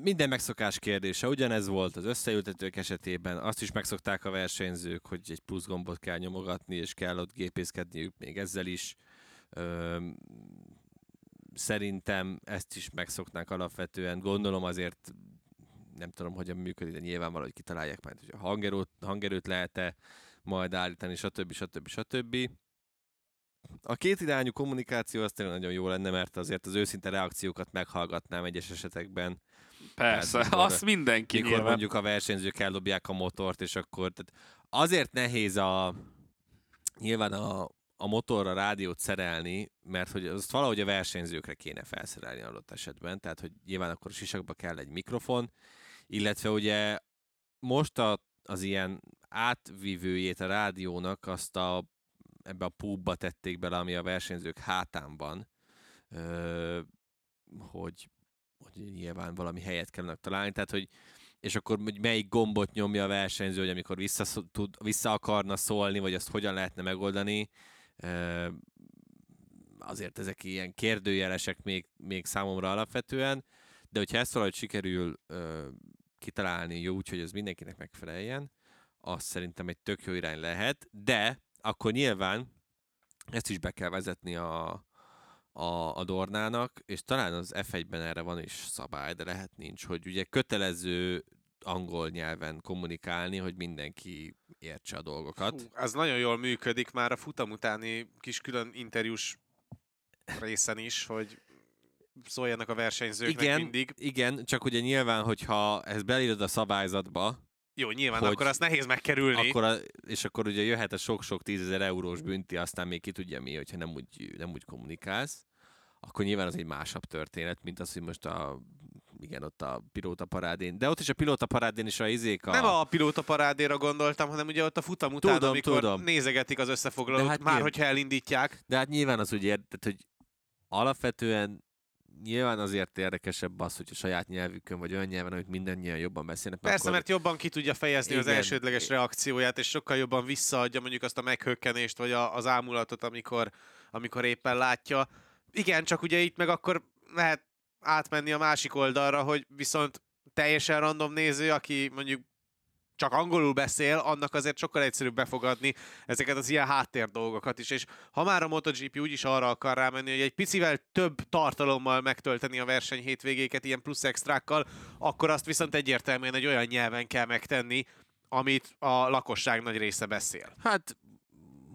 Minden megszokás kérdése, ugyanez volt az összeültetők esetében, azt is megszokták a versenyzők, hogy egy plusz gombot kell nyomogatni, és kell ott gépészkedniük még ezzel is. Szerintem ezt is megszoknák alapvetően. Gondolom azért nem tudom, hogyan működik, de nyilván valahogy kitalálják majd, hogy a hangerőt, hangerőt lehet-e majd állítani, stb. stb. stb. A két irányú kommunikáció az tényleg nagyon jó lenne, mert azért az őszinte reakciókat meghallgatnám egyes esetekben. Persze, mikor- azt mindenki Mikor nyilván. mondjuk a versenyzők eldobják a motort, és akkor... Tehát azért nehéz a... Nyilván a, a motorra rádiót szerelni, mert hogy azt valahogy a versenyzőkre kéne felszerelni adott esetben, tehát hogy nyilván akkor a sisakba kell egy mikrofon, illetve ugye most a, az ilyen átvívőjét a rádiónak azt a, ebbe a púbba tették bele, ami a versenyzők hátán van, ö, hogy, hogy nyilván valami helyet kellene találni, tehát hogy és akkor hogy melyik gombot nyomja a versenyző, hogy amikor vissza, tud, vissza akarna szólni, vagy azt hogyan lehetne megoldani. Ö, azért ezek ilyen kérdőjelesek még, még számomra alapvetően, de hogyha ezt valahogy sikerül ö, kitalálni jó, úgyhogy ez mindenkinek megfeleljen, az szerintem egy tök jó irány lehet, de akkor nyilván ezt is be kell vezetni a, a, a Dornának, és talán az F1-ben erre van is szabály, de lehet nincs, hogy ugye kötelező angol nyelven kommunikálni, hogy mindenki értse a dolgokat. Hú, az nagyon jól működik már a futam utáni kis külön interjús részen is, hogy szóljanak a versenyzőknek Igen, mindig. igen, csak ugye nyilván, hogyha ezt belírod a szabályzatba, Jó, nyilván hogy- akkor azt nehéz megkerülni. akkor a, és akkor ugye jöhet a sok-sok tízezer eurós bünti, aztán még ki tudja mi, hogyha nem úgy, nem úgy kommunikálsz, akkor nyilván az egy másabb történet, mint az, hogy most a igen, ott a pilóta parádén. De ott is a pilóta parádén is a izék a... Nem a pilóta parádéra gondoltam, hanem ugye ott a futam után, Tudom, amikor tudom. nézegetik az összefoglalót, De hát már nyilv- hogyha elindítják. De hát nyilván az úgy érted, hogy alapvetően nyilván azért érdekesebb az, hogy a saját nyelvükön, vagy olyan nyelven, amit mindannyian jobban beszélnek. Persze, akkor... mert jobban ki tudja fejezni az Igen. elsődleges reakcióját, és sokkal jobban visszaadja mondjuk azt a meghökkenést, vagy a, az ámulatot, amikor, amikor éppen látja. Igen, csak ugye itt meg akkor lehet átmenni a másik oldalra, hogy viszont teljesen random néző, aki mondjuk csak angolul beszél, annak azért sokkal egyszerűbb befogadni ezeket az ilyen háttér dolgokat is. És ha már a MotoGP úgyis arra akar rámenni, hogy egy picivel több tartalommal megtölteni a verseny hétvégéket ilyen plusz extrákkal, akkor azt viszont egyértelműen egy olyan nyelven kell megtenni, amit a lakosság nagy része beszél. Hát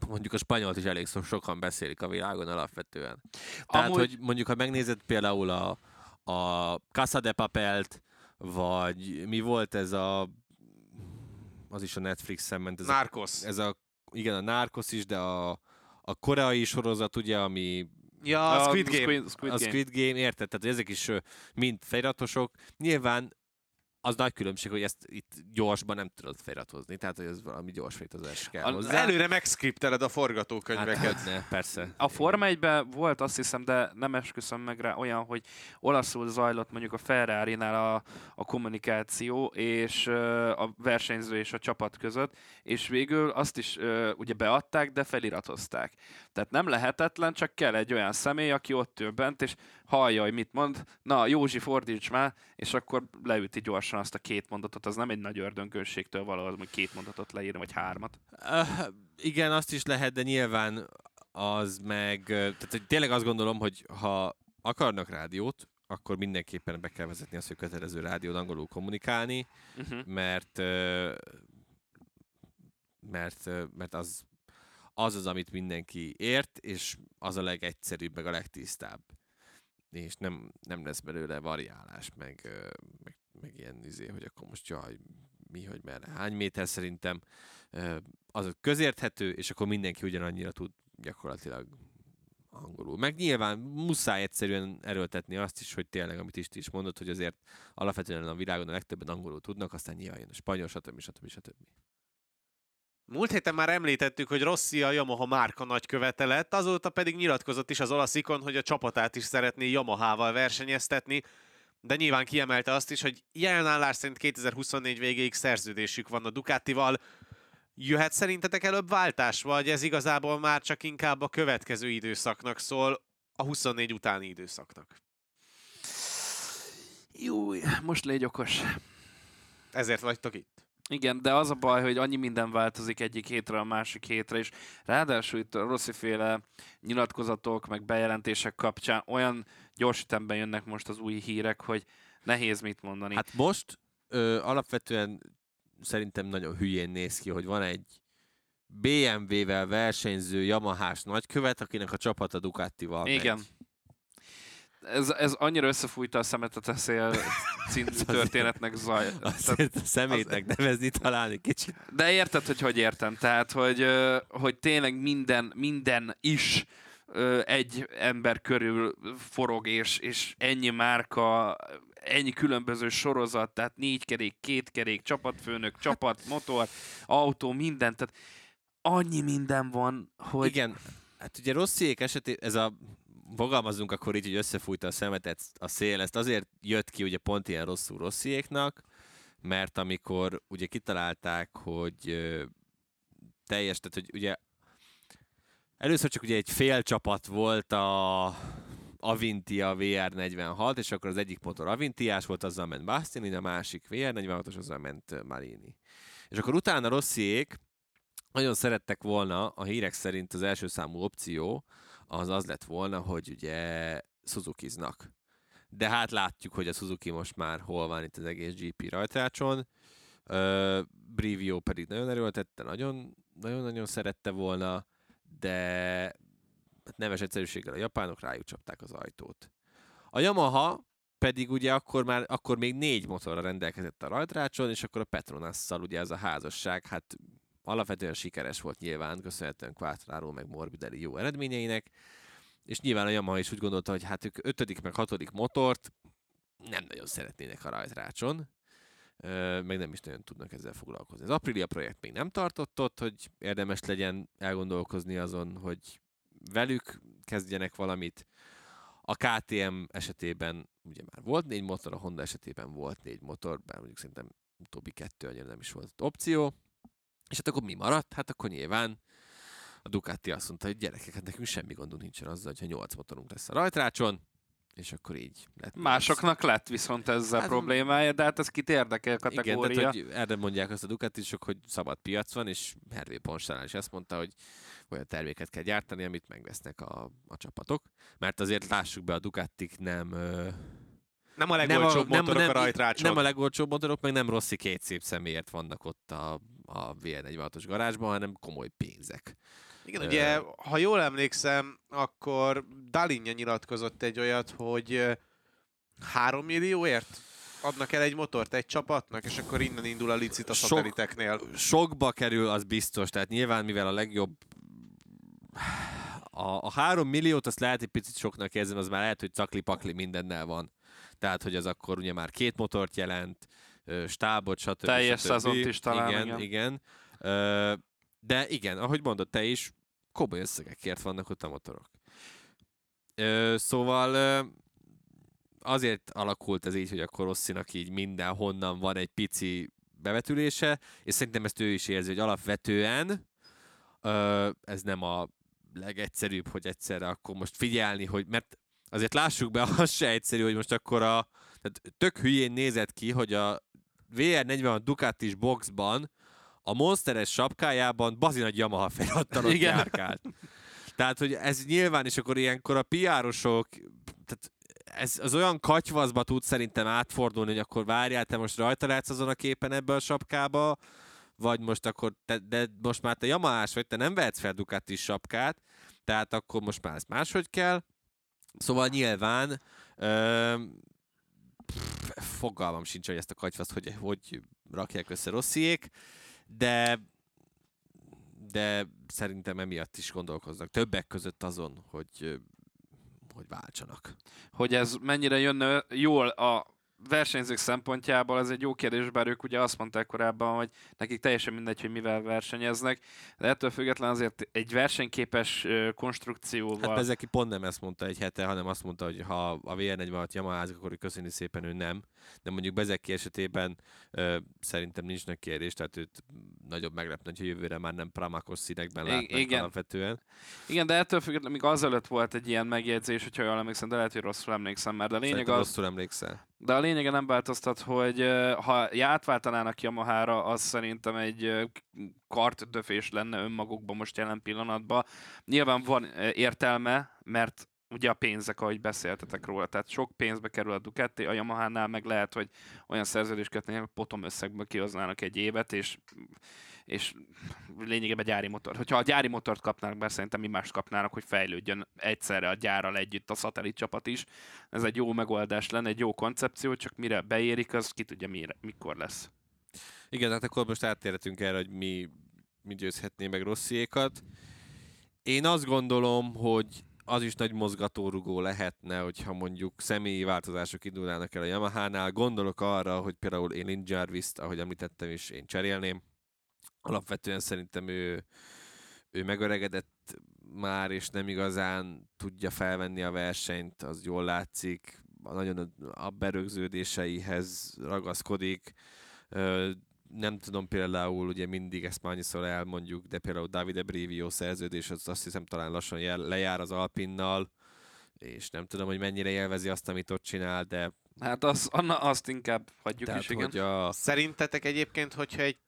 mondjuk a spanyolt is elég so- sokan beszélik a világon alapvetően. Tehát, Amúgy- hogy mondjuk, ha megnézed például a, a Casa de Papelt, vagy mi volt ez a az is a Netflixen ment, ez, a, Narcos. ez a, igen, a Narcos is, de a, a koreai sorozat, ugye, ami Ja, a Squid Game. Squid, Squid a. Squid Game, érted? Tehát ezek is mind feliratosok. Nyilván az nagy különbség, hogy ezt itt gyorsban nem tudod feliratozni, tehát hogy ez valami gyors feliratozás kell Az hozzá. Előre megszkripteled a forgatókönyveket. Hát, ne, persze. A Forma 1 volt azt hiszem, de nem esküszöm meg rá olyan, hogy olaszul zajlott mondjuk a ferrari a, a kommunikáció, és a versenyző és a csapat között, és végül azt is ugye beadták, de feliratozták. Tehát nem lehetetlen, csak kell egy olyan személy, aki ott ül bent, és hallja, hogy mit mond. Na, Józsi, fordíts már, és akkor leüti gyorsan azt a két mondatot. Az nem egy nagy ördönkönségtől való, az, hogy két mondatot leírni, vagy hármat. Uh, igen, azt is lehet, de nyilván az meg... Tehát hogy tényleg azt gondolom, hogy ha akarnak rádiót, akkor mindenképpen be kell vezetni azt, hogy kötelező rádiót angolul kommunikálni, Uh-huh. mert mert, mert az, az az, amit mindenki ért, és az a legegyszerűbb, meg a legtisztább. És nem, nem lesz belőle variálás, meg, meg, meg ilyen izé, hogy akkor most jaj, mi, hogy merre, hány méter szerintem. Az közérthető, és akkor mindenki ugyanannyira tud gyakorlatilag angolul. Meg nyilván muszáj egyszerűen erőltetni azt is, hogy tényleg, amit Isti is mondott, hogy azért alapvetően a világon a legtöbben angolul tudnak, aztán nyilván jön a spanyol, stb. stb. stb. Múlt héten már említettük, hogy Rossi a Yamaha márka nagykövete lett, azóta pedig nyilatkozott is az olasz ikon, hogy a csapatát is szeretné Yamahával versenyeztetni, de nyilván kiemelte azt is, hogy jelen állás szerint 2024 végéig szerződésük van a Ducatival. Jöhet szerintetek előbb váltás, vagy ez igazából már csak inkább a következő időszaknak szól, a 24 utáni időszaknak? Jó, most légy okos. Ezért vagytok itt. Igen, de az a baj, hogy annyi minden változik egyik hétre a másik hétre, és ráadásul itt a Rossi-féle nyilatkozatok, meg bejelentések kapcsán olyan gyors ütemben jönnek most az új hírek, hogy nehéz mit mondani. Hát most ö, alapvetően szerintem nagyon hülyén néz ki, hogy van egy BMW-vel versenyző Yamahás nagykövet, akinek a csapata Ducatival Igen. megy. Ez, ez annyira összefújta a szemetet a szél című Az történetnek zaj. Azért a szemétnek nevezni találni kicsit. De érted, hogy hogy értem? Tehát, hogy, hogy tényleg minden, minden is egy ember körül forog, és, és ennyi márka, ennyi különböző sorozat, tehát négy kerék, két kerék, csapatfőnök, csapat, motor, autó, minden, tehát annyi minden van, hogy... Igen, hát ugye Rossziék esetében ez a fogalmazunk akkor így, hogy összefújta a szemetet a szél, ezt azért jött ki ugye pont ilyen rosszul Rossziéknak, mert amikor ugye kitalálták, hogy teljes, tehát hogy ugye először csak ugye egy fél csapat volt a Avintia VR46, és akkor az egyik motor Avintiás volt, azzal ment Bastianini, a másik VR46-os, azzal ment Marini. És akkor utána Rossziék nagyon szerettek volna, a hírek szerint az első számú opció az az lett volna, hogy ugye Suzuki-znak. De hát látjuk, hogy a Suzuki most már hol van itt az egész GP rajtrácson. Uh, Brivio pedig nagyon erőltette, nagyon, nagyon-nagyon szerette volna, de hát nemes egyszerűséggel a japánok rájuk csapták az ajtót. A Yamaha pedig ugye akkor már akkor még négy motorra rendelkezett a rajtrácson, és akkor a Petronasszal ugye ez a házasság, hát alapvetően sikeres volt nyilván, köszönhetően Quattraro meg Morbidelli jó eredményeinek, és nyilván a Yamaha is úgy gondolta, hogy hát ők ötödik meg hatodik motort nem nagyon szeretnének a rajtrácson, meg nem is nagyon tudnak ezzel foglalkozni. Az Aprilia projekt még nem tartott ott, hogy érdemes legyen elgondolkozni azon, hogy velük kezdjenek valamit. A KTM esetében ugye már volt négy motor, a Honda esetében volt négy motor, bár mondjuk szerintem utóbbi kettő annyira nem is volt opció. És hát akkor mi maradt? Hát akkor nyilván a Ducati azt mondta, hogy gyerekek, hát nekünk semmi gondunk nincsen azzal, hogyha nyolc motorunk lesz a rajtrácson, és akkor így lett. Másoknak lett viszont ezzel Hát, problémája, de hát ez kit érdekel Igen, kategória. tehát, hogy erre mondják azt a Ducatisok, hogy szabad piac van, és Hervé Ponstánál is ezt mondta, hogy olyan terméket kell gyártani, amit megvesznek a, a csapatok. Mert azért lássuk be, a Ducatik nem... Ö, Nem a legolcsóbb nem, motorok nem, a rajtrácson. nem a legolcsóbb motorok, meg nem Rossi két szép személyért vannak ott a, a VR46-os garázsban, hanem komoly pénzek. Igen, ugye, ha jól emlékszem, akkor Dalinja nyilatkozott egy olyat, hogy ö, három millióért adnak el egy motort egy csapatnak, és akkor innen indul a licit a Sok- szateliteknél. Sokba kerül, az biztos, tehát nyilván mivel a legjobb a, a három milliót azt lehet egy picit soknak érzem, az már lehet, hogy cakli-pakli mindennel van. Tehát, hogy az akkor ugye már két motort jelent, stábot, stb. Teljes szezont is talán, Igen, igen. igen. De igen, ahogy mondod te is, komoly összegekért vannak ott a motorok. Szóval azért alakult ez így, hogy akkor Rosszinak így mindenhonnan van egy pici bevetülése, és szerintem ezt ő is érzi, hogy alapvetően ez nem a legegyszerűbb, hogy egyszerre akkor most figyelni, hogy, mert azért lássuk be, az se egyszerű, hogy most akkor a, tehát tök hülyén nézett ki, hogy a VR46 Ducatis boxban a monsteres sapkájában bazin nagy Yamaha Igen. járkált. Tehát, hogy ez nyilván, és akkor ilyenkor a PR-osok, tehát ez az olyan katyvaszba tud szerintem átfordulni, hogy akkor várjál, te most rajta látsz azon a képen ebbe a sapkába, vagy most akkor, te, de most már te Yamahás vagy, te nem vehetsz fel Ducati sapkát, tehát akkor most már ez máshogy kell. Szóval nyilván ö, fogalmam sincs, hogy ezt a katyvaszt hogy, hogy rakják össze rossziék, de de szerintem emiatt is gondolkoznak. Többek között azon, hogy, hogy váltsanak. Hogy ez mennyire jönne jól a versenyzők szempontjából, ez egy jó kérdés, bár ők ugye azt mondták korábban, hogy nekik teljesen mindegy, hogy mivel versenyeznek, de ettől függetlenül azért egy versenyképes konstrukcióval... Hát Bezeki pont nem ezt mondta egy hete, hanem azt mondta, hogy ha a VR46 Yamaházik, akkor köszöni szépen ő nem. De mondjuk Bezeki esetében ö, szerintem nincs nagy kérdés, tehát őt nagyobb meglepne, hogy jövőre már nem Pramakos színekben látnak igen. alapvetően. Igen, de ettől függetlenül még azelőtt volt egy ilyen megjegyzés, hogyha jól emlékszem, de lehet, hogy rosszul emlékszem. De a lényeg Szerintem az, rosszul emlékszel. De a lényege nem változtat, hogy ha átváltanának Yamahára, az szerintem egy kartdöfés lenne önmagukban most jelen pillanatban. Nyilván van értelme, mert ugye a pénzek, ahogy beszéltetek róla, tehát sok pénzbe kerül a Ducati, a Yamahánál meg lehet, hogy olyan szerződést kötnének, hogy potom összegből kihoznának egy évet, és és lényegében gyári motor. Hogyha a gyári motort kapnának be, szerintem mi más kapnának, hogy fejlődjön egyszerre a gyárral együtt a szatellit csapat is. Ez egy jó megoldás lenne, egy jó koncepció, csak mire beérik, az ki tudja mire, mikor lesz. Igen, hát akkor most áttérhetünk erre, hogy mi, mi győzhetné meg rossziékat. Én azt gondolom, hogy az is nagy mozgatórugó lehetne, hogyha mondjuk személyi változások indulnának el a Yamaha-nál. Gondolok arra, hogy például én Lynn Jarvis-t, ahogy említettem is, én cserélném. Alapvetően szerintem ő, ő megöregedett már, és nem igazán tudja felvenni a versenyt, az jól látszik. Nagyon a berögződéseihez ragaszkodik. Nem tudom például, ugye mindig ezt már annyiszor elmondjuk, de például Davide Brivio szerződés, az azt hiszem talán lassan jel, lejár az Alpinnal, és nem tudom, hogy mennyire élvezi azt, amit ott csinál, de Hát az, Anna, azt inkább hagyjuk tehát, is, igen. hogy a, Szerintetek egyébként, hogyha egy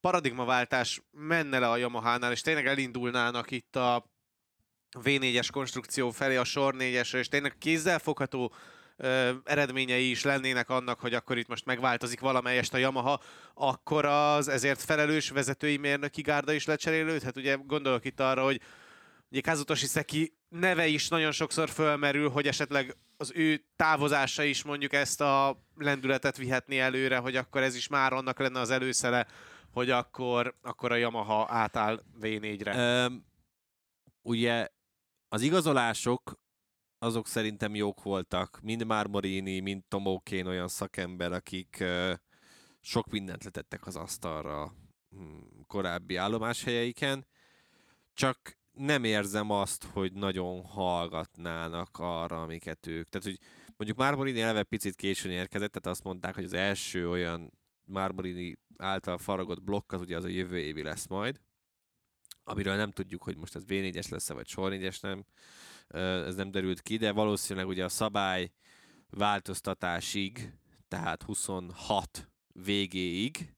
paradigmaváltás menne le a Yamaha-nál, és tényleg elindulnának itt a V4-es konstrukció felé, a sor 4-esre, és tényleg kézzelfogható ö, eredményei is lennének annak, hogy akkor itt most megváltozik valamelyest a Yamaha, akkor az ezért felelős vezetői mérnöki gárda is lecserélődhet. Ugye gondolok itt arra, hogy ugye Kazutoshi Seki neve is nagyon sokszor fölmerül, hogy esetleg az ő távozása is mondjuk ezt a lendületet vihetni előre, hogy akkor ez is már annak lenne az előszele, hogy akkor, akkor a Yamaha átáll V4-re. Öm, ugye az igazolások azok szerintem jók voltak. Mind Marmorini, mind Tomókén olyan szakember, akik ö, sok mindent letettek az asztalra hm, korábbi állomáshelyeiken. Csak nem érzem azt, hogy nagyon hallgatnának arra, amiket ők. Tehát, hogy mondjuk Marmorini eleve picit későn érkezett, tehát azt mondták, hogy az első olyan Marmorini által faragott blokk az ugye az a jövő évi lesz majd amiről nem tudjuk, hogy most ez V4-es lesz vagy sor 4-es nem, ez nem derült ki, de valószínűleg ugye a szabály változtatásig, tehát 26 végéig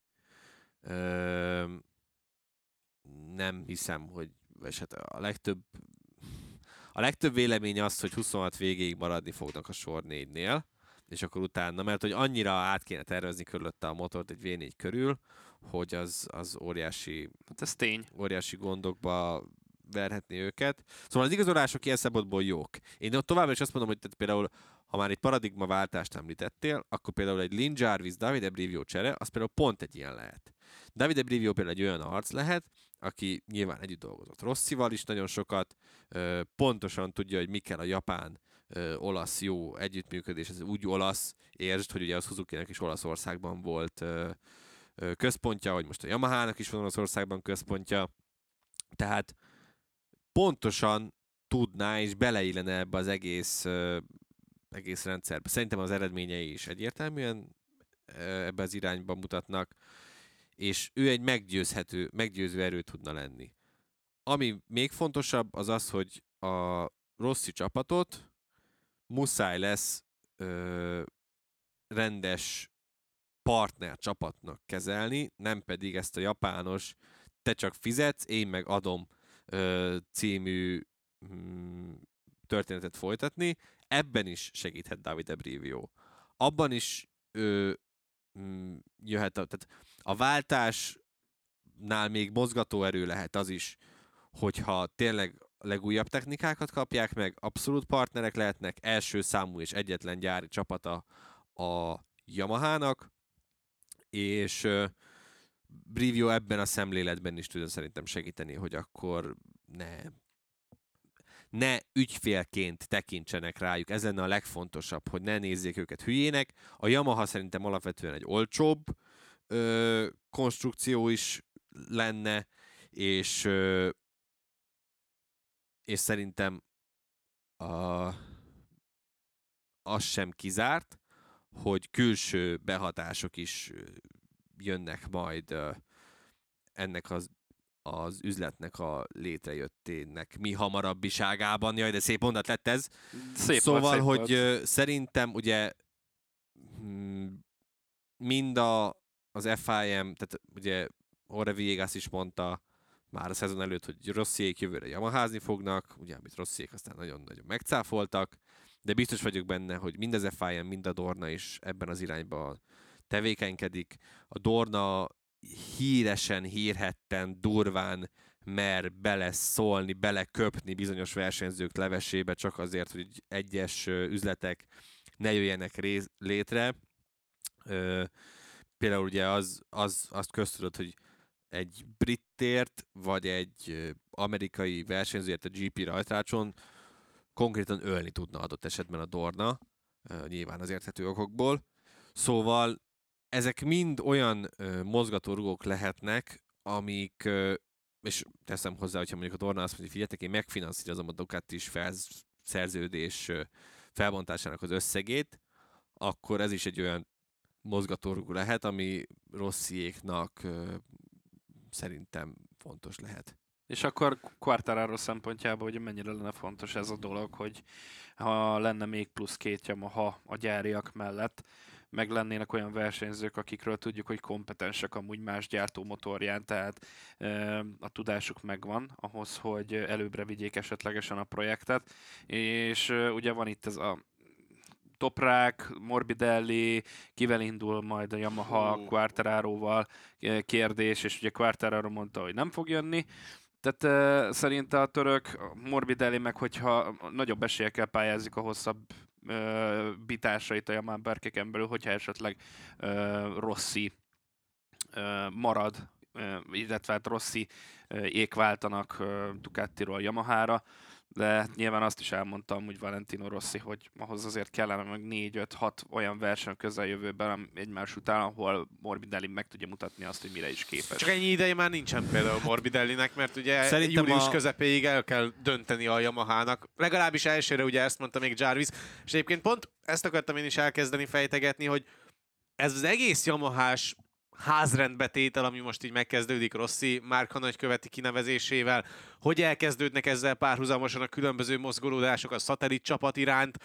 nem hiszem, hogy vagy hát a legtöbb a legtöbb vélemény az, hogy 26 végéig maradni fognak a sor 4-nél, és akkor utána, mert hogy annyira át kéne tervezni körülötte a motort egy V4 körül, hogy az, az óriási Hát ez tény. óriási gondokba verhetni őket. Szóval az igazolások ilyen szempontból jók. Én ott továbbra is azt mondom, hogy tehát például, ha már egy paradigmaváltást említettél, akkor például egy Lin Jarvis, Davide Brivio csere, az például pont egy ilyen lehet. Davide Brivio például egy olyan arc lehet, aki nyilván együtt dolgozott Rosszival is nagyon sokat, pontosan tudja, hogy mi kell a japán olasz jó együttműködés, ez úgy olasz, értsd, hogy ugye a suzuki is Olaszországban volt központja, vagy most a Yamaha-nak is van Olaszországban központja, tehát pontosan tudná és beleillene ebbe az egész, egész rendszerbe. Szerintem az eredményei is egyértelműen ebbe az irányba mutatnak, és ő egy meggyőzhető, meggyőző erő tudna lenni. Ami még fontosabb, az az, hogy a Rossi csapatot muszáj lesz ö, rendes partner csapatnak kezelni, nem pedig ezt a japános te csak fizetsz, én meg adom ö, című mm, történetet folytatni. Ebben is segíthet David Ebrivio. Abban is ö, mm, jöhet, a, tehát a váltásnál még mozgató erő lehet az is, hogyha tényleg legújabb technikákat kapják meg, abszolút partnerek lehetnek, első számú és egyetlen gyári csapata a Yamahának, és Brivio ebben a szemléletben is tudja szerintem segíteni, hogy akkor ne ne ügyfélként tekintsenek rájuk, ez lenne a legfontosabb, hogy ne nézzék őket hülyének. A Yamaha szerintem alapvetően egy olcsóbb ö, konstrukció is lenne, és ö, és szerintem a, az sem kizárt, hogy külső behatások is jönnek majd ennek az, az üzletnek a létrejöttének mi hamarabbiságában. Jaj, de szép mondat lett ez. Szép szóval, volt, szép hogy volt. szerintem ugye mm, mind a, az FIM, tehát ugye Orre Viegas is mondta, már a szezon előtt, hogy Rossziék jövőre Yamaházni fognak, ugye, amit Rossziék aztán nagyon-nagyon megcáfoltak, de biztos vagyok benne, hogy mind az FIM, mind a Dorna is ebben az irányba tevékenykedik. A Dorna híresen, hírhetten, durván mer bele szólni, beleköpni bizonyos versenyzők levesébe, csak azért, hogy egyes üzletek ne jöjjenek rész, létre. Ö, például ugye az, az, azt köztudott, hogy egy brittért, vagy egy amerikai versenyzőért a GP rajtrácson konkrétan ölni tudna adott esetben a Dorna, nyilván az érthető okokból. Szóval ezek mind olyan mozgatórugók lehetnek, amik, és teszem hozzá, hogyha mondjuk a Dorna azt mondja, figyeljetek, én megfinanszírozom a Ducati is felszerződés felbontásának az összegét, akkor ez is egy olyan mozgatórugó lehet, ami Rossziéknak szerintem fontos lehet. És akkor Quartararo szempontjából hogy mennyire lenne fontos ez a dolog, hogy ha lenne még plusz két Yamaha a gyáriak mellett, meg lennének olyan versenyzők, akikről tudjuk, hogy kompetensek amúgy más gyártó motorján, tehát e, a tudásuk megvan ahhoz, hogy előbbre vigyék esetlegesen a projektet, és e, ugye van itt ez a Toprák, Morbidelli, kivel indul majd a Yamaha Hú. Quartararo-val kérdés, és ugye Quartararo mondta, hogy nem fog jönni. Tehát uh, szerinte a török Morbidelli meg, hogyha nagyobb esélyekkel pályázik a hosszabb uh, bitásait a Yamaha berkeken belül, hogyha esetleg uh, Rossi uh, marad, uh, illetve hát Rossi uh, ék váltanak uh, Ducatiról Yamahára, de nyilván azt is elmondtam, hogy Valentino Rossi, hogy ahhoz azért kellene meg 4-5-6 olyan verseny a közeljövőben egymás után, ahol Morbidelli meg tudja mutatni azt, hogy mire is képes. Csak ennyi ideje már nincsen például Morbidellinek, mert ugye Szerintem július a- a... közepéig el kell dönteni a Yamahának. Legalábbis elsőre ugye ezt mondta még Jarvis. És egyébként pont ezt akartam én is elkezdeni fejtegetni, hogy ez az egész Yamahás házrendbetétel, ami most így megkezdődik Rossi Márka nagyköveti kinevezésével, hogy elkezdődnek ezzel párhuzamosan a különböző mozgolódások a szatellit csapat iránt,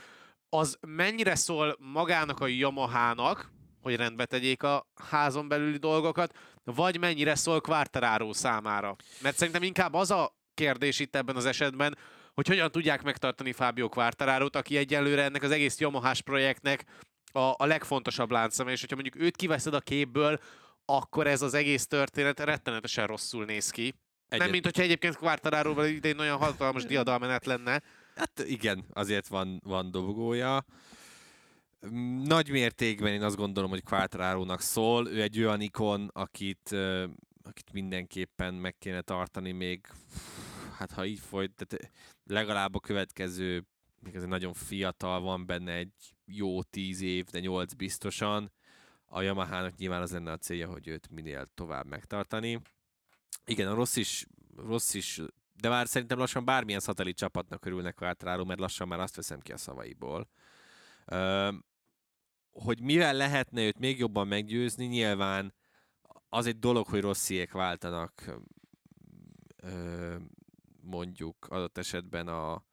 az mennyire szól magának a Yamahának, hogy rendbe tegyék a házon belüli dolgokat, vagy mennyire szól Quartararo számára. Mert szerintem inkább az a kérdés itt ebben az esetben, hogy hogyan tudják megtartani Fábio Quartararo-t, aki egyelőre ennek az egész Yamahás projektnek a, a legfontosabb láncszeme, és hogyha mondjuk őt kiveszed a képből, akkor ez az egész történet rettenetesen rosszul néz ki. Egyet. Nem, mint hogyha egyébként Quartararo-val idén olyan hatalmas diadalmenet lenne. Hát igen, azért van, van dobogója. Nagy mértékben én azt gondolom, hogy Quartararo-nak szól. Ő egy olyan ikon, akit, akit mindenképpen meg kéne tartani még, hát ha így folyt, tehát legalább a következő még ez nagyon fiatal, van benne egy jó tíz év, de nyolc biztosan. A Yamaha-nak nyilván az lenne a célja, hogy őt minél tovább megtartani. Igen, a rossz is, rossz is de már szerintem lassan bármilyen szatellit csapatnak örülnek általában, mert lassan már azt veszem ki a szavaiból. Hogy mivel lehetne őt még jobban meggyőzni, nyilván az egy dolog, hogy rossziek váltanak mondjuk adott esetben a,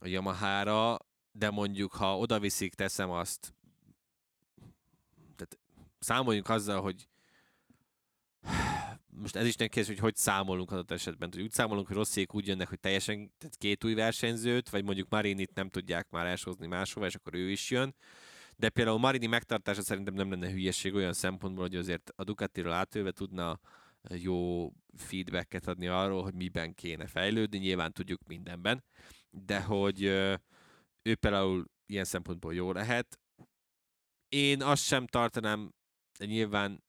a Yamaha-ra, de mondjuk ha oda viszik, teszem azt, tehát számoljunk azzal, hogy most ez is nem hogy hogy számolunk adott esetben. Hogy úgy számolunk, hogy rosszék úgy jönnek, hogy teljesen tehát két új versenyzőt, vagy mondjuk Marinit nem tudják már elshozni máshova, és akkor ő is jön. De például Marini megtartása szerintem nem lenne hülyeség olyan szempontból, hogy azért a Ducatiról átölve tudna jó feedbacket adni arról, hogy miben kéne fejlődni, nyilván tudjuk mindenben, de hogy ő például ilyen szempontból jó lehet. Én azt sem tartanám, de nyilván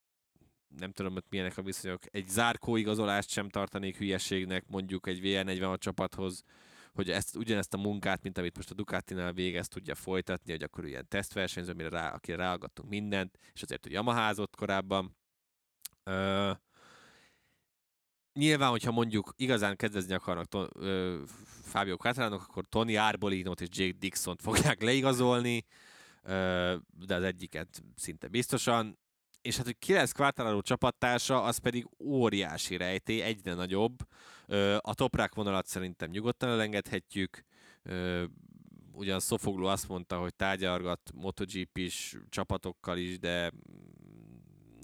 nem tudom, hogy milyenek a viszonyok, egy zárkó igazolást sem tartanék hülyeségnek mondjuk egy VR46 csapathoz, hogy ezt, ugyanezt a munkát, mint amit most a Ducatinál végez, tudja folytatni, hogy akkor ilyen tesztversenyző, amire rá, akire ráaggattunk mindent, és azért, hogy Yamaházott korábban. Ö, nyilván, hogyha mondjuk igazán kezdezni akarnak to- ö, Fábio Quartaránok, akkor Tony Arbolinot és Jake Dixon fogják leigazolni, ö, de az egyiket szinte biztosan és hát, hogy ki lesz Quartararo csapattársa, az pedig óriási rejtély, egyre nagyobb. A toprák vonalat szerintem nyugodtan elengedhetjük. Ugyan Szofogló azt mondta, hogy tárgyalgat MotoGP-s csapatokkal is, de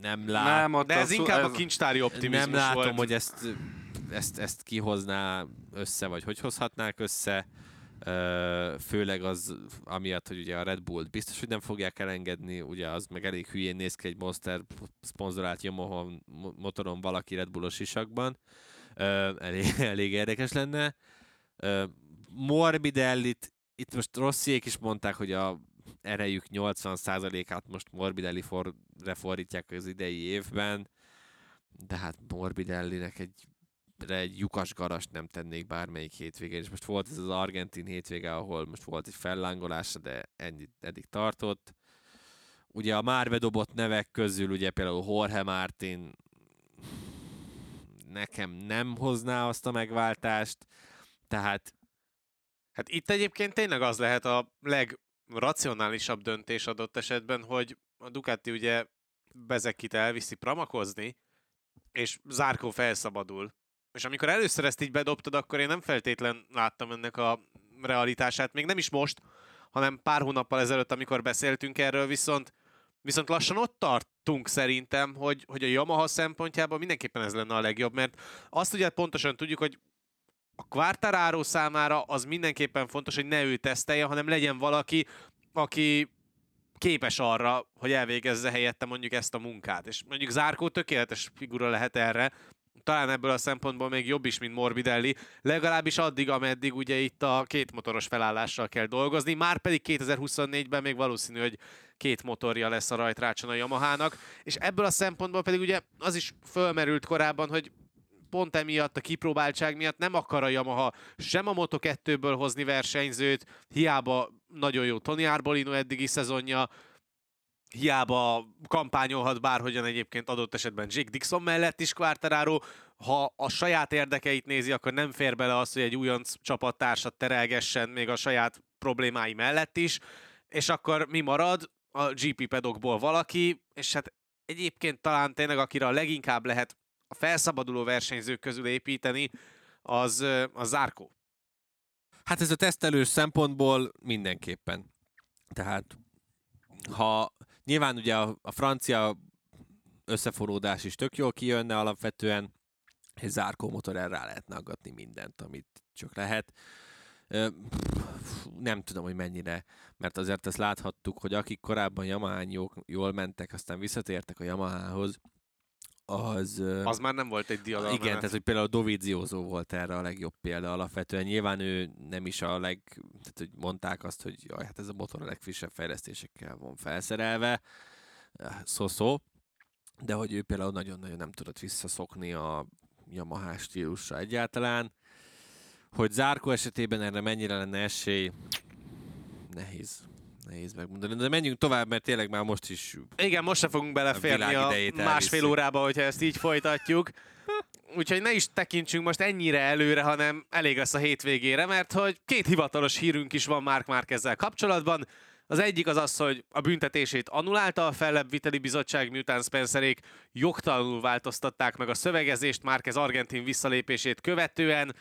nem lát. Nem, de ez inkább ez... a kincstári optimizmus Nem látom, volt. hogy ezt, ezt, ezt kihozná össze, vagy hogy hozhatnák össze főleg az amiatt, hogy ugye a Red Bull biztos, hogy nem fogják elengedni, ugye az meg elég hülyén néz ki egy Monster szponzorált Yamaha motoron valaki Red Bullos isakban. Elég, elég érdekes lenne. Morbidellit, itt most Rossziék is mondták, hogy a erejük 80%-át most Morbidelli for, fordítják az idei évben, de hát Morbidellinek egy egy lyukas garast nem tennék bármelyik hétvégén, és most volt ez az argentin hétvége, ahol most volt egy fellángolása, de ennyit eddig tartott. Ugye a már bedobott nevek közül, ugye például Jorge Martin nekem nem hozná azt a megváltást, tehát Hát itt egyébként tényleg az lehet a legracionálisabb döntés adott esetben, hogy a Ducati ugye Bezekit elviszi pramakozni, és Zárkó felszabadul. És amikor először ezt így bedobtad, akkor én nem feltétlen láttam ennek a realitását, még nem is most, hanem pár hónappal ezelőtt, amikor beszéltünk erről, viszont Viszont lassan ott tartunk szerintem, hogy, hogy a Yamaha szempontjában mindenképpen ez lenne a legjobb, mert azt ugye pontosan tudjuk, hogy a Quartararo számára az mindenképpen fontos, hogy ne ő tesztelje, hanem legyen valaki, aki képes arra, hogy elvégezze helyette mondjuk ezt a munkát. És mondjuk Zárkó tökéletes figura lehet erre, talán ebből a szempontból még jobb is, mint Morbidelli, legalábbis addig, ameddig ugye itt a két motoros felállással kell dolgozni, már pedig 2024-ben még valószínű, hogy két motorja lesz a rajtrácson a Yamahának, és ebből a szempontból pedig ugye az is fölmerült korábban, hogy pont emiatt, a kipróbáltság miatt nem akar a Yamaha sem a Moto2-ből hozni versenyzőt, hiába nagyon jó Tony Arbolino eddigi szezonja, hiába kampányolhat bárhogyan egyébként adott esetben Jake Dixon mellett is Quartararo, ha a saját érdekeit nézi, akkor nem fér bele az, hogy egy újonc csapattársat terelgessen még a saját problémái mellett is, és akkor mi marad? A GP pedokból valaki, és hát egyébként talán tényleg akire a leginkább lehet a felszabaduló versenyzők közül építeni, az a Zárkó. Hát ez a tesztelős szempontból mindenképpen. Tehát ha Nyilván ugye a, a francia összeforródás is tök jól kijönne alapvetően, egy zárkó motor rá lehetne aggatni mindent, amit csak lehet. Nem tudom, hogy mennyire, mert azért ezt láthattuk, hogy akik korábban Yamahán jól mentek, aztán visszatértek a Yamahához, az... Az már nem volt egy diadal. Igen, tehát hogy például Dovizioso volt erre a legjobb példa alapvetően. Nyilván ő nem is a leg... Tehát, hogy mondták azt, hogy jaj, hát ez a motor a legfrissebb fejlesztésekkel van felszerelve. Szó-szó. De hogy ő például nagyon-nagyon nem tudott visszaszokni a Yamaha stílusra egyáltalán. Hogy Zárkó esetében erre mennyire lenne esély, nehéz. Nehéz megmondani, de menjünk tovább, mert tényleg már most is Igen, most se fogunk beleférni a idejét másfél órába, hogyha ezt így folytatjuk. Úgyhogy ne is tekintsünk most ennyire előre, hanem elég lesz a hétvégére, mert hogy két hivatalos hírünk is van Mark Márkezzel kapcsolatban. Az egyik az az, hogy a büntetését annulálta a fellebbviteli bizottság, miután Spencerék jogtalanul változtatták meg a szövegezést Márkez argentin visszalépését követően.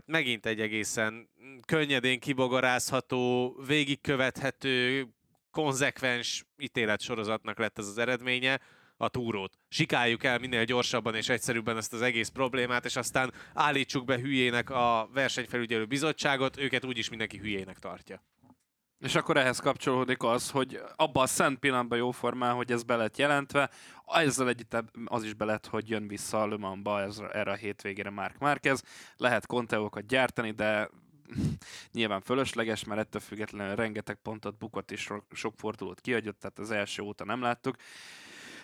Hát megint egy egészen könnyedén kibogarázható, végigkövethető, konzekvens ítéletsorozatnak lett ez az eredménye a túrót. Sikáljuk el minél gyorsabban és egyszerűbben ezt az egész problémát, és aztán állítsuk be hülyének a versenyfelügyelő bizottságot, őket úgyis mindenki hülyének tartja. És akkor ehhez kapcsolódik az, hogy abban a szent pillanatban jó formán, hogy ez be lett jelentve, ezzel együtt az is be lett, hogy jön vissza a Le erre a hétvégére Mark Márquez. Lehet konteókat gyártani, de nyilván fölösleges, mert ettől függetlenül rengeteg pontot bukott és so- sok fordulót kiadott, tehát az első óta nem láttuk.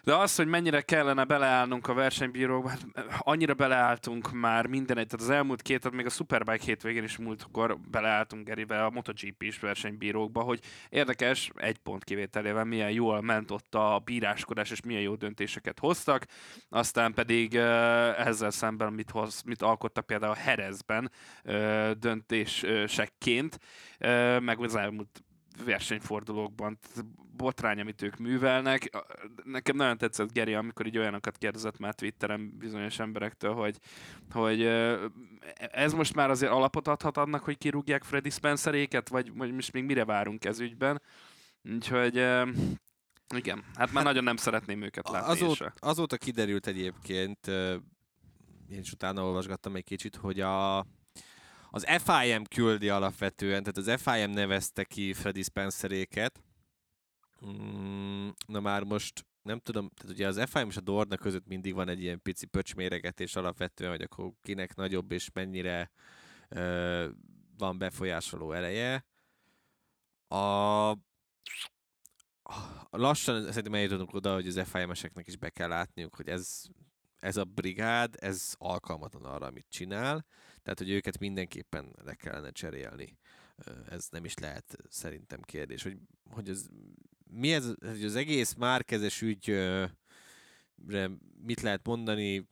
De az, hogy mennyire kellene beleállnunk a versenybírókba, hát annyira beleálltunk már minden egy, tehát az elmúlt két, tehát még a Superbike hétvégén is múltkor beleálltunk Gerivel a MotoGP is versenybírókba, hogy érdekes, egy pont kivételével milyen jól ment ott a bíráskodás, és milyen jó döntéseket hoztak, aztán pedig eh, ezzel szemben mit, hoz, mit alkottak például a Herezben eh, döntésekként, eh, meg az elmúlt versenyfordulókban, botrány, amit ők művelnek. Nekem nagyon tetszett Geri, amikor így olyanokat kérdezett már Twitteren bizonyos emberektől, hogy, hogy ez most már azért alapot adhat annak, hogy kirúgják Freddy Spenceréket, vagy, vagy most még mire várunk ez ügyben. Úgyhogy igen, hát már nagyon nem szeretném őket látni. Azóta, azóta kiderült egyébként, én is utána olvasgattam egy kicsit, hogy a, az FIM küldi alapvetően, tehát az FIM nevezte ki Freddy Spenceréket. Mm, na már most nem tudom, tehát ugye az FIM és a Dorna között mindig van egy ilyen pici pöcsméregetés alapvetően, hogy akkor kinek nagyobb és mennyire ö, van befolyásoló ereje. A, lassan szerintem eljutunk oda, hogy az FIM-eseknek is be kell látniuk, hogy ez, ez a brigád, ez alkalmatlan arra, amit csinál, tehát, hogy őket mindenképpen le kellene cserélni. Ez nem is lehet szerintem kérdés, hogy, hogy ez, mi ez, hogy az egész márkezes ügyre mit lehet mondani,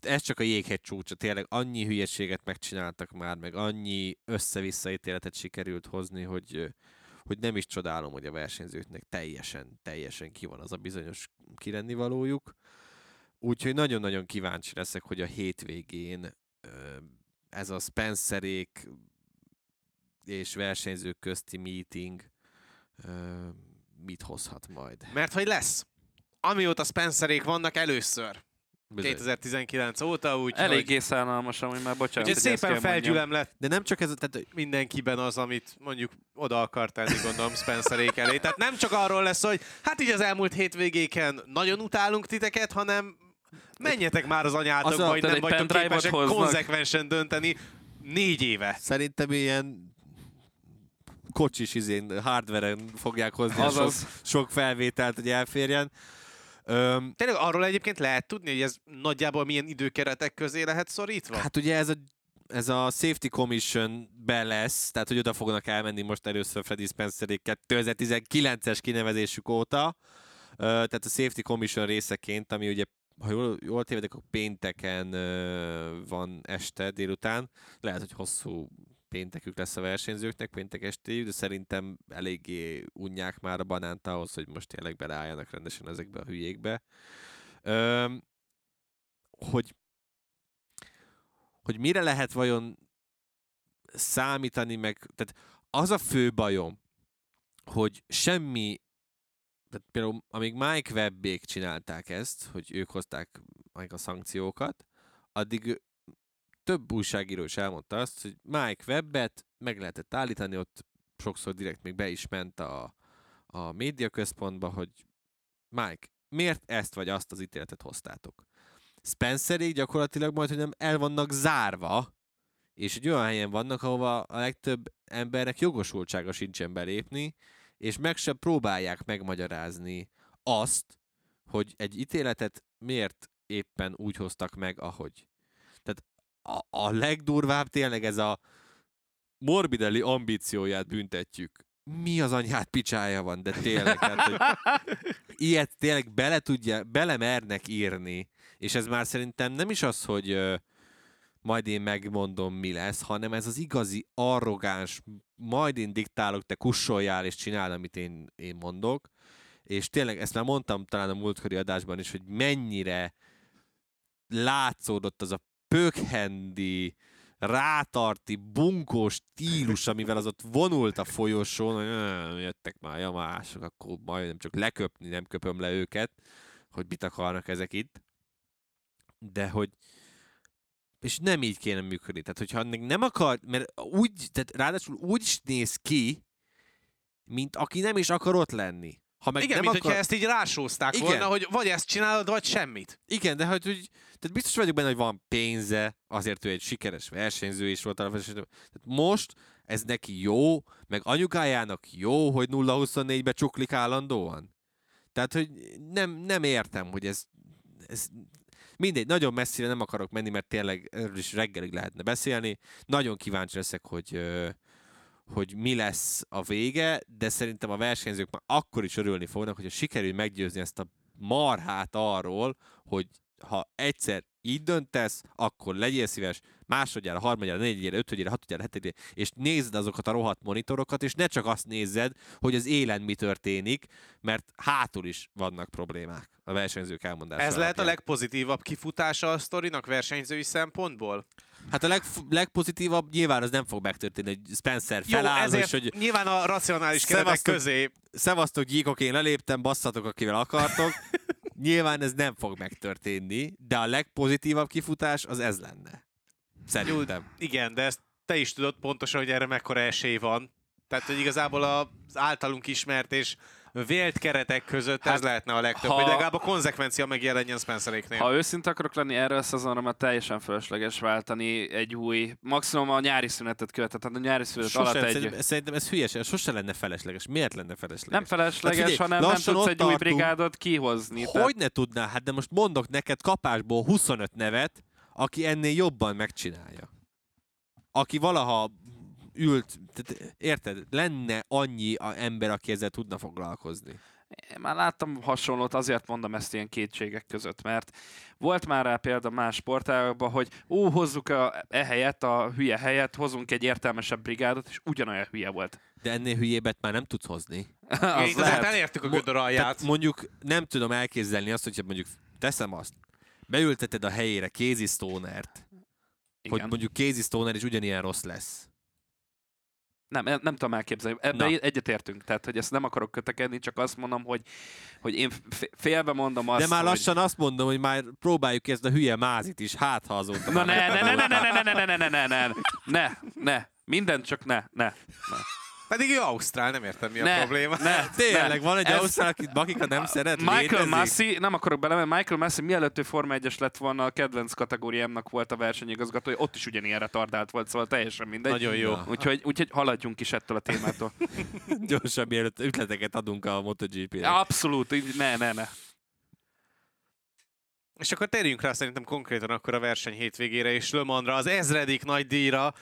ez csak a jéghegy csúcsa, tényleg annyi hülyeséget megcsináltak már, meg annyi össze-vissza ítéletet sikerült hozni, hogy, hogy nem is csodálom, hogy a versenyzőknek teljesen, teljesen ki van az a bizonyos kirennivalójuk. Úgyhogy nagyon-nagyon kíváncsi leszek, hogy a hétvégén ez a Spencerék és versenyzők közti meeting mit hozhat majd. Mert hogy lesz. Amióta Spencerék vannak először. Bizony. 2019 óta, úgyhogy Eléggé szánalmas, amúgy már bocsánat. úgyhogy hogy szépen felgyülem lett De nem csak ez, tehát mindenkiben az, amit mondjuk oda akar tenni, gondolom, Spencerék elé. Tehát nem csak arról lesz, hogy hát így az elmúlt hétvégéken nagyon utálunk titeket, hanem menjetek már az anyátokba, hogy nem vagytok képesek hoznak. konzekvensen dönteni négy éve. szerintem ilyen kocsis izén, hardveren fogják hozni sok, sok felvételt, hogy elférjen. Öm, Tényleg arról egyébként lehet tudni, hogy ez nagyjából milyen időkeretek közé lehet szorítva? Hát ugye ez a, ez a Safety Commission be lesz, tehát hogy oda fognak elmenni most először Freddy Spencerék 2019-es kinevezésük óta. Ö, Tehát a Safety Commission részeként, ami ugye ha jól, jól tévedek, akkor pénteken van este délután. Lehet, hogy hosszú péntekük lesz a versenyzőknek, péntek estéjük, de szerintem eléggé unják már a banánt ahhoz, hogy most tényleg beleálljanak rendesen ezekbe a hülyékbe. Öm, hogy hogy mire lehet vajon számítani, meg, tehát az a fő bajom, hogy semmi, tehát például amíg Mike Webbék csinálták ezt, hogy ők hozták meg a szankciókat, addig több újságíró is elmondta azt, hogy Mike Webbet meg lehetett állítani, ott sokszor direkt még be is ment a, a médiaközpontba, hogy Mike, miért ezt vagy azt az ítéletet hoztátok? Spencerék gyakorlatilag majd, hogy nem el vannak zárva, és egy olyan helyen vannak, ahova a legtöbb embernek jogosultsága sincsen belépni, és meg se próbálják megmagyarázni azt, hogy egy ítéletet miért éppen úgy hoztak meg, ahogy. Tehát a, a legdurvább tényleg ez a Morbidelli ambícióját büntetjük. Mi az anyját picsája van, de tényleg, tehát, hogy ilyet tényleg bele tudja, bele mernek írni, és ez már szerintem nem is az, hogy majd én megmondom, mi lesz, hanem ez az igazi, arrogáns, majd én diktálok, te kussoljál és csináld, amit én, én mondok. És tényleg, ezt már mondtam talán a múltkori adásban is, hogy mennyire látszódott az a pökhendi, rátarti, bunkós stílus, amivel az ott vonult a folyosón, hogy "Ö, jöttek már jamások, akkor majdnem csak leköpni, nem köpöm le őket, hogy mit akarnak ezek itt. De hogy és nem így kéne működni. Tehát, hogyha még nem akar, mert úgy, tehát ráadásul úgy is néz ki, mint aki nem is akar ott lenni. Ha meg Igen, nem mint akar... hogyha ezt így rásózták Igen. volna, hogy vagy ezt csinálod, vagy semmit. Igen, de hogy, hogy tehát biztos vagyok benne, hogy van pénze, azért ő egy sikeres versenyző is volt. Tehát most ez neki jó, meg anyukájának jó, hogy 0-24-be csuklik állandóan. Tehát, hogy nem, nem értem, hogy ez, ez mindegy, nagyon messzire nem akarok menni, mert tényleg erről is reggelig lehetne beszélni. Nagyon kíváncsi leszek, hogy, hogy mi lesz a vége, de szerintem a versenyzők már akkor is örülni fognak, hogyha sikerül meggyőzni ezt a marhát arról, hogy ha egyszer így döntesz, akkor legyél szíves, másodjára, harmadjára, negyedjére, ötödjére, hatodjára, hetedjére, és nézd azokat a rohadt monitorokat, és ne csak azt nézzed, hogy az élen mi történik, mert hátul is vannak problémák a versenyzők elmondása Ez lehet a alapján. legpozitívabb kifutása a sztorinak versenyzői szempontból? Hát a leg, legpozitívabb nyilván az nem fog megtörténni, hogy Spencer Jó, feláll, ezért és hogy nyilván a racionális keretek közé szevasztok gyíkok, én leléptem, basszatok, akivel akartok. Nyilván ez nem fog megtörténni, de a legpozitívabb kifutás az ez lenne. Szerintem. Igen, de ezt te is tudod pontosan, hogy erre mekkora esély van. Tehát, hogy igazából az általunk ismert és vélt keretek között hát, ez lehetne a legtöbb, ha- hogy legalább a konzekvencia megjelenjen Spenceréknél. Ha őszinte akarok lenni, erre a szezonra már teljesen fölösleges váltani egy új, maximum a nyári szünetet követett, tehát a nyári szünet alatt Sosem, egy... szerintem, szerintem ez hülyeség, sose lenne felesleges. Miért lenne felesleges? Nem felesleges, Hát figyelj, hanem nem tudsz egy új tartunk. brigádot kihozni. tehát- Hogy ne tudná? Hát de most mondok neked kapásból 25 nevet, aki ennél jobban megcsinálja. Aki valaha ült, tehát, érted? Lenne annyi a ember, aki ezzel tudna foglalkozni. Én már láttam hasonlót, azért mondom ezt ilyen kétségek között, mert volt már rá példa más sportágokban, hogy ó, hozzuk a, e helyet, a hülye helyet, hozunk egy értelmesebb brigádot, és ugyanolyan hülye volt. De ennél hülyébet már nem tudsz hozni. Az azért lehet. elértük a gödör alját. Tehát mondjuk nem tudom elképzelni azt, hogyha mondjuk teszem azt, beülteted a helyére Casey Stonert, hogy mondjuk Casey Stoner is ugyanilyen rossz lesz. Nem, nem, tudom elképzelni. Ebben Na. egyetértünk, tehát hogy ezt nem akarok kötekedni, csak azt mondom, hogy, hogy én f- félve mondom azt, De már hogy... lassan azt mondom, hogy már próbáljuk ezt a hülye mázit is, hát ha azóta Na már ne, ne, ne, ne, megtanultam. ne, ne, ne, ne, ne, ne, ne, ne, ne, mindent csak ne, ne, Pedig ő Ausztrál, nem értem mi a ne, probléma. ne, Tényleg, ne. van egy Ez- ausztrál, akit Bakika nem szeret, Michael létezik? Massey, nem akarok bele, mert Michael Massey mielőtt ő Forma 1-es lett volna, a kedvenc kategóriámnak volt a versenyigazgatója, ott is ugyanilyen retardált volt, szóval teljesen mindegy. Nagyon jó. Na. Úgyhogy, úgyhogy haladjunk is ettől a témától. Gyorsan, mielőtt ütleteket adunk a MotoGP-re. Abszolút, így ne, ne, ne. És akkor térjünk rá szerintem konkrétan akkor a verseny hétvégére és Le Mansra, az ezredik nagy díjra.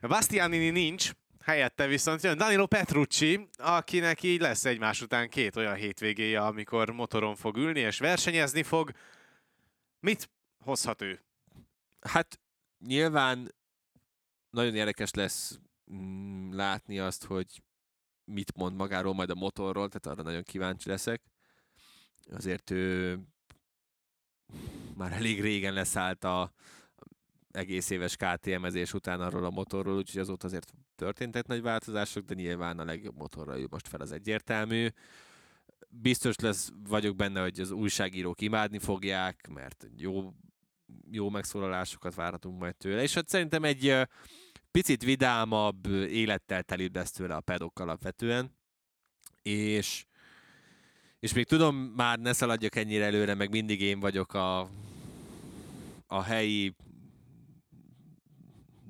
Bastianini nincs, helyette viszont jön Danilo Petrucci, akinek így lesz egymás után két olyan hétvégéje, amikor motoron fog ülni és versenyezni fog. Mit hozhat ő? Hát nyilván nagyon érdekes lesz mm, látni azt, hogy mit mond magáról majd a motorról, tehát arra nagyon kíváncsi leszek. Azért ő már elég régen leszállt a egész éves KTM-ezés után arról a motorról, úgyhogy azóta azért történtek nagy változások, de nyilván a legjobb motorra ül most fel az egyértelmű. Biztos lesz, vagyok benne, hogy az újságírók imádni fogják, mert jó jó megszólalásokat várhatunk majd tőle, és hát szerintem egy picit vidámabb, élettel telibb lesz tőle a pedok alapvetően, és és még tudom, már ne szaladjak ennyire előre, meg mindig én vagyok a, a helyi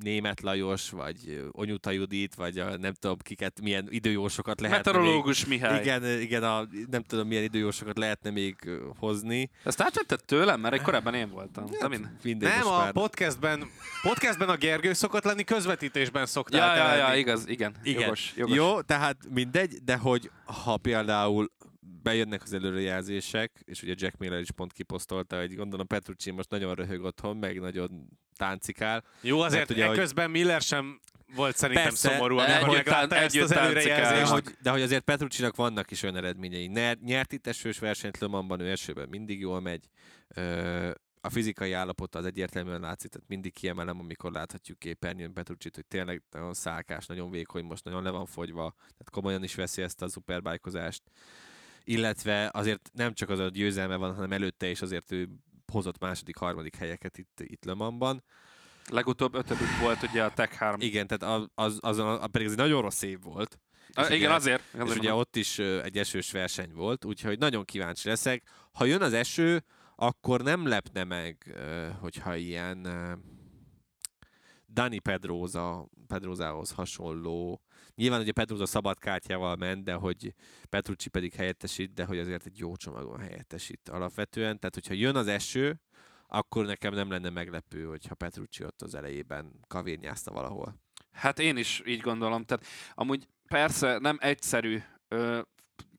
Német Lajos, vagy Onyuta Judit, vagy a, nem tudom kiket, milyen időjósokat lehetne Meteorológus Mihály. még, igen, igen, a, nem tudom milyen időjósokat lehetne még hozni. Ezt átvetted tőlem, mert egy korábban én voltam. De mind... Mindegy, Nem, a már... podcastben, podcastben a Gergő szokott lenni, közvetítésben szoktál Ja, ja, ja, igaz, igen. Igen. Jogos, jogos. Jó, tehát mindegy, de hogy ha például bejönnek az előrejelzések, és ugye Jack Miller is pont kiposztolta, hogy gondolom Petrucci most nagyon röhög otthon, meg nagyon táncikál. Jó, azért ugye, hogy- közben Miller sem volt szerintem Persze, szomorú, amikor meglátta ezt az táncikál. De előrejelzést. hogy, de hogy azért Petruccinak vannak is olyan eredményei. Nyert itt esős versenyt Le Mansban, ő esőben mindig jól megy. Ö, a fizikai állapota az egyértelműen látszik, tehát mindig kiemelem, amikor láthatjuk képernyőn Petrucsit, hogy tényleg nagyon szálkás, nagyon vékony, most nagyon le van fogyva, tehát komolyan is veszi ezt a szuperbájkozást. Illetve azért nem csak az a győzelme van, hanem előtte is azért ő hozott második, harmadik helyeket itt, itt Le Mansban. Legutóbb ötödik volt ugye a Tech 3. Igen, tehát az, az, azon, a, pedig ez egy nagyon rossz év volt. Ah, És igen, ugye- azért. És azért ugye mondom. ott is egy esős verseny volt, úgyhogy nagyon kíváncsi leszek. Ha jön az eső, akkor nem lepne meg, hogyha ilyen Dani Pedroza, Pedrozához hasonló. Nyilván ugye Pedroza szabad kártyával ment, de hogy Petrucci pedig helyettesít, de hogy azért egy jó csomagon helyettesít alapvetően. Tehát, hogyha jön az eső, akkor nekem nem lenne meglepő, hogyha Petrucci ott az elejében kavérnyázta valahol. Hát én is így gondolom. Tehát amúgy persze nem egyszerű, ö,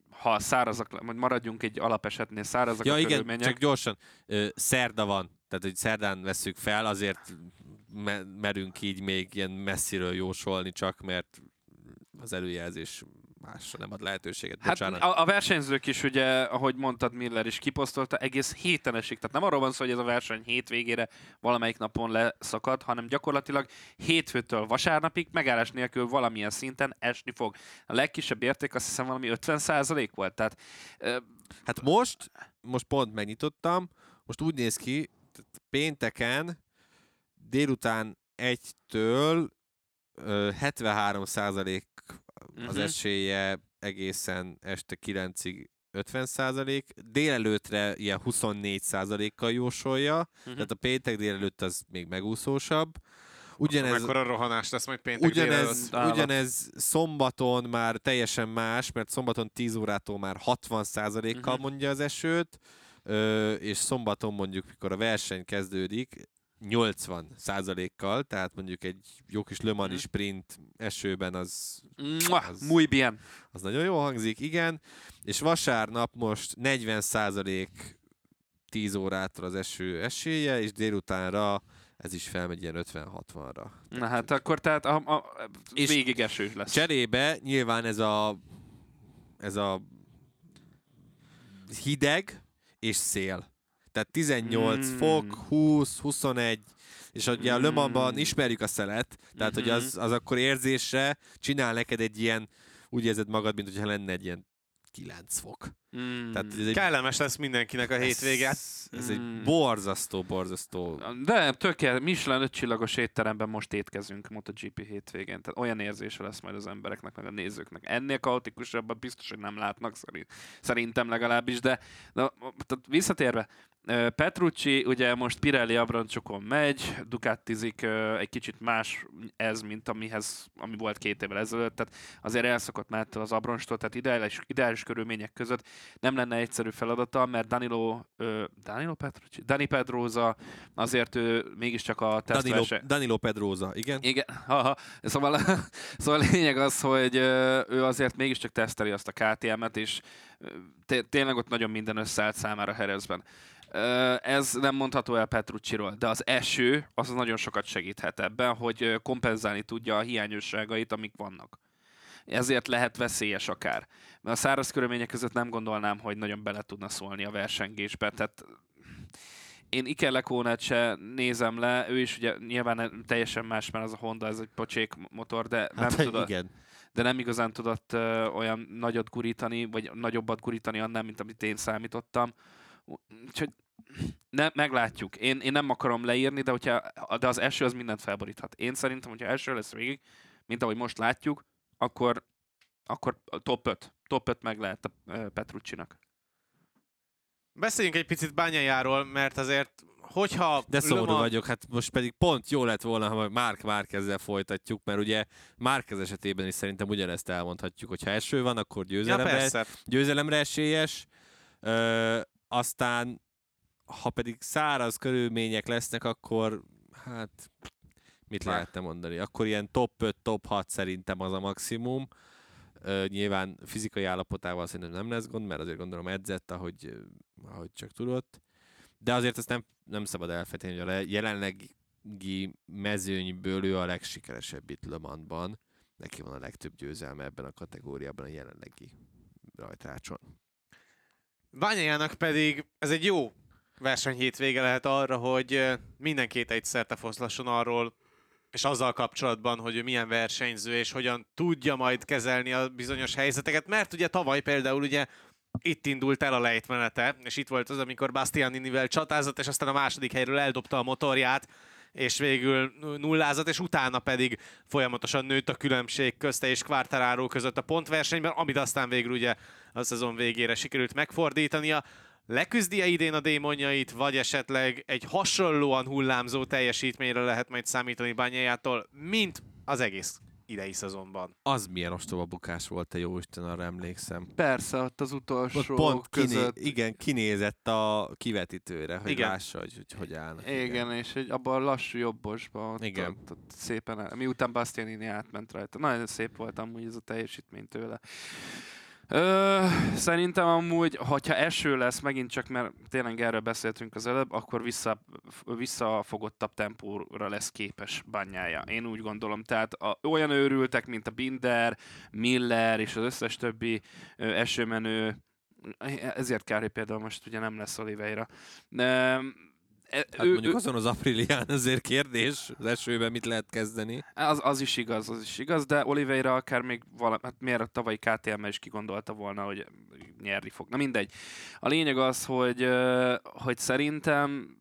ha szárazak, majd maradjunk egy alapesetnél, szárazak Ja a igen, körülmények. csak gyorsan. Ö, szerda van, tehát hogy szerdán veszük fel, azért merünk így még ilyen messziről jósolni csak, mert az előjelzés másra nem ad lehetőséget. Hát Bocsánat. a, a versenyzők is ugye, ahogy mondtad, Miller is kiposztolta, egész héten esik. Tehát nem arról van szó, hogy ez a verseny hétvégére valamelyik napon leszakad, hanem gyakorlatilag hétfőtől vasárnapig megállás nélkül valamilyen szinten esni fog. A legkisebb érték azt hiszem valami 50% volt. Tehát ö, Hát most, most pont megnyitottam, most úgy néz ki, pénteken délután egytől ö, 73 százalék az Mhm. esélye egészen este 9-ig 50 százalék, délelőtre ilyen 24 százalékkal jósolja, Mhm. tehát a péntek délelőtt az még megúszósabb. Ugyanez, Mekkora rohanás lesz majd péntek délelőtt. ugyanez, állat. ugyanez szombaton már teljesen más, mert szombaton 10 órától már 60 százalékkal Mhm. mondja az esőt, és szombaton mondjuk, mikor a verseny kezdődik, 80 százalékkal, tehát mondjuk egy jó kis Le Mhm. sprint esőben az, Az- muy bien. az nagyon jól hangzik, igen, és vasárnap most 40 százalék 10 órától az eső esélye, és délutánra ez is felmegy ilyen 50-60-ra. Na hát akkor tehát a, a, És végig eső lesz. Cserébe nyilván ez a ez a hideg és szél. Tehát 18 Mm. fok, 20, 21, és ugye a Le Mansban Mm. ismerjük a szelet, tehát hogy Mhm. az, az akkor érzésre csinál neked egy ilyen, úgy érzed magad, mint hogyha lenne egy ilyen 9 fok. Mm. Tehát ez egy, Kellemes lesz mindenkinek a hétvége. Ez, ez Mm. egy borzasztó, borzasztó. De tökéletes, Michelin ötcsillagos étteremben most étkezünk MotoGP hétvégén. Tehát olyan érzése lesz majd az embereknek, meg a nézőknek. Ennél kaotikusabbat biztos, hogy nem látnak, szerint- szerintem legalábbis, de, de tehát visszatérve, Petrucci ugye most Pirelli abroncsokon megy, Ducatizik, egy kicsit más ez, mint amihez, ami volt két évvel ezelőtt, tehát azért elszokott már az abroncstól, tehát ideális, ideális körülmények között nem lenne egyszerű feladata, mert Danilo, ö, Danilo Petrucci? Dani Pedroza azért ő mégiscsak a Danilo, tesztverseny... Danilo Pedrosa, igen? Igen, haha. Szóval, szóval a lényeg az, hogy ő azért mégiscsak teszteli azt a KTM-et, és tényleg ott nagyon minden összeállt számára Herezben. Ez nem mondható el Petrucciról, de az eső az nagyon sokat segíthet ebben, hogy kompenzálni tudja a hiányosságait, amik vannak. Ezért lehet veszélyes akár. Mert a száraz körülmények között nem gondolnám, hogy nagyon bele tudna szólni a versengésbe, tehát én Iker Lekónát se nézem le, ő is ugye nyilván teljesen más, mert az a Honda, ez egy pocsék motor, de nem, Hát tudott, igen. de nem igazán tudott ö, olyan nagyot gurítani, vagy nagyobbat gurítani annál, mint amit én számítottam. Úgyhogy ne, meglátjuk. Én, én nem akarom leírni, de, hogyha, de az eső az mindent felboríthat. Én szerintem, hogyha eső lesz végig, mint ahogy most látjuk, akkor, akkor a top 5. Top 5 meg lehet a ö, Petruccinak. Beszéljünk egy picit bányájáról, mert azért hogyha De szomorú Le Mans- vagyok, hát most pedig pont jó lett volna, ha Márk Márkezzel folytatjuk, mert ugye Márkez esetében is szerintem ugyanezt elmondhatjuk, hogy ha eső van, akkor Ja, győzelemre, persze. győzelemre esélyes, ö, aztán ha pedig száraz körülmények lesznek, akkor hát mit Már. lehetne mondani? Akkor ilyen top 5, top 6 szerintem az a maximum. Ö, nyilván fizikai állapotával szerintem nem lesz gond, mert azért gondolom edzett, ahogy, ahogy csak tudott. De azért ezt nem, nem szabad elfejteni, hogy a le- jelenlegi mezőnyből ő a legsikeresebb itt Le Mansban. Neki van a legtöbb győzelme ebben a kategóriában a jelenlegi rajtrácson. Bányájának pedig ez egy jó verseny hétvége lehet arra, hogy ö, minden két egy szerte foszlasson arról, és azzal kapcsolatban, hogy ő milyen versenyző, és hogyan tudja majd kezelni a bizonyos helyzeteket, mert ugye tavaly például ugye itt indult el a lejtmenete, és itt volt az, amikor Bastianinivel csatázott, és aztán a második helyről eldobta a motorját, és végül nullázott, és utána pedig folyamatosan nőtt a különbség közte és Quartararo között a pontversenyben, amit aztán végül ugye a szezon végére sikerült megfordítania. Leküzdi-e idén a démonjait, vagy esetleg egy hasonlóan hullámzó teljesítményre lehet majd számítani Bányájától, mint az egész idei szezonban? Az milyen ostoba bukás volt, te jó Isten, arra emlékszem. Persze, ott az utolsó Ott pont kiné- között. igen, kinézett a kivetítőre, hogy Igen. lássa, hogy, hogy hogy állnak. Igen, és egy, abban a lassú jobbosban ott, Igen. Ott, ott szépen, el, miután Bastianini átment rajta. Nagyon szép volt amúgy ez a teljesítmény tőle. Ö, szerintem amúgy, hogyha eső lesz, megint csak, mert tényleg erről beszéltünk az előbb, akkor vissza, visszafogottabb tempóra lesz képes bányája. Én úgy gondolom. Tehát a, olyan őrültek, mint a Binder, Miller és az összes többi ö, esőmenő, ezért kár, például most ugye nem lesz Oliveira. E, Hát ő, mondjuk ő, azon az aprílián azért kérdés, az esőben mit lehet kezdeni. az, az is igaz, az is igaz, de Oliveira akár még vala, hát miért a tavalyi KTM is kigondolta volna, hogy nyerni fog. Na mindegy. A lényeg az, hogy, hogy szerintem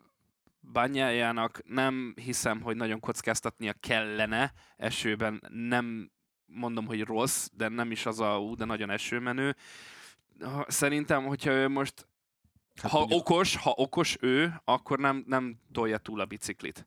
Banyájának nem hiszem, hogy nagyon kockáztatnia kellene esőben, nem mondom, hogy rossz, de nem is az a ú, de nagyon esőmenő. Szerintem, hogyha ő most Hát ha mondjuk, okos, ha okos ő, akkor nem, nem tolja túl a biciklit.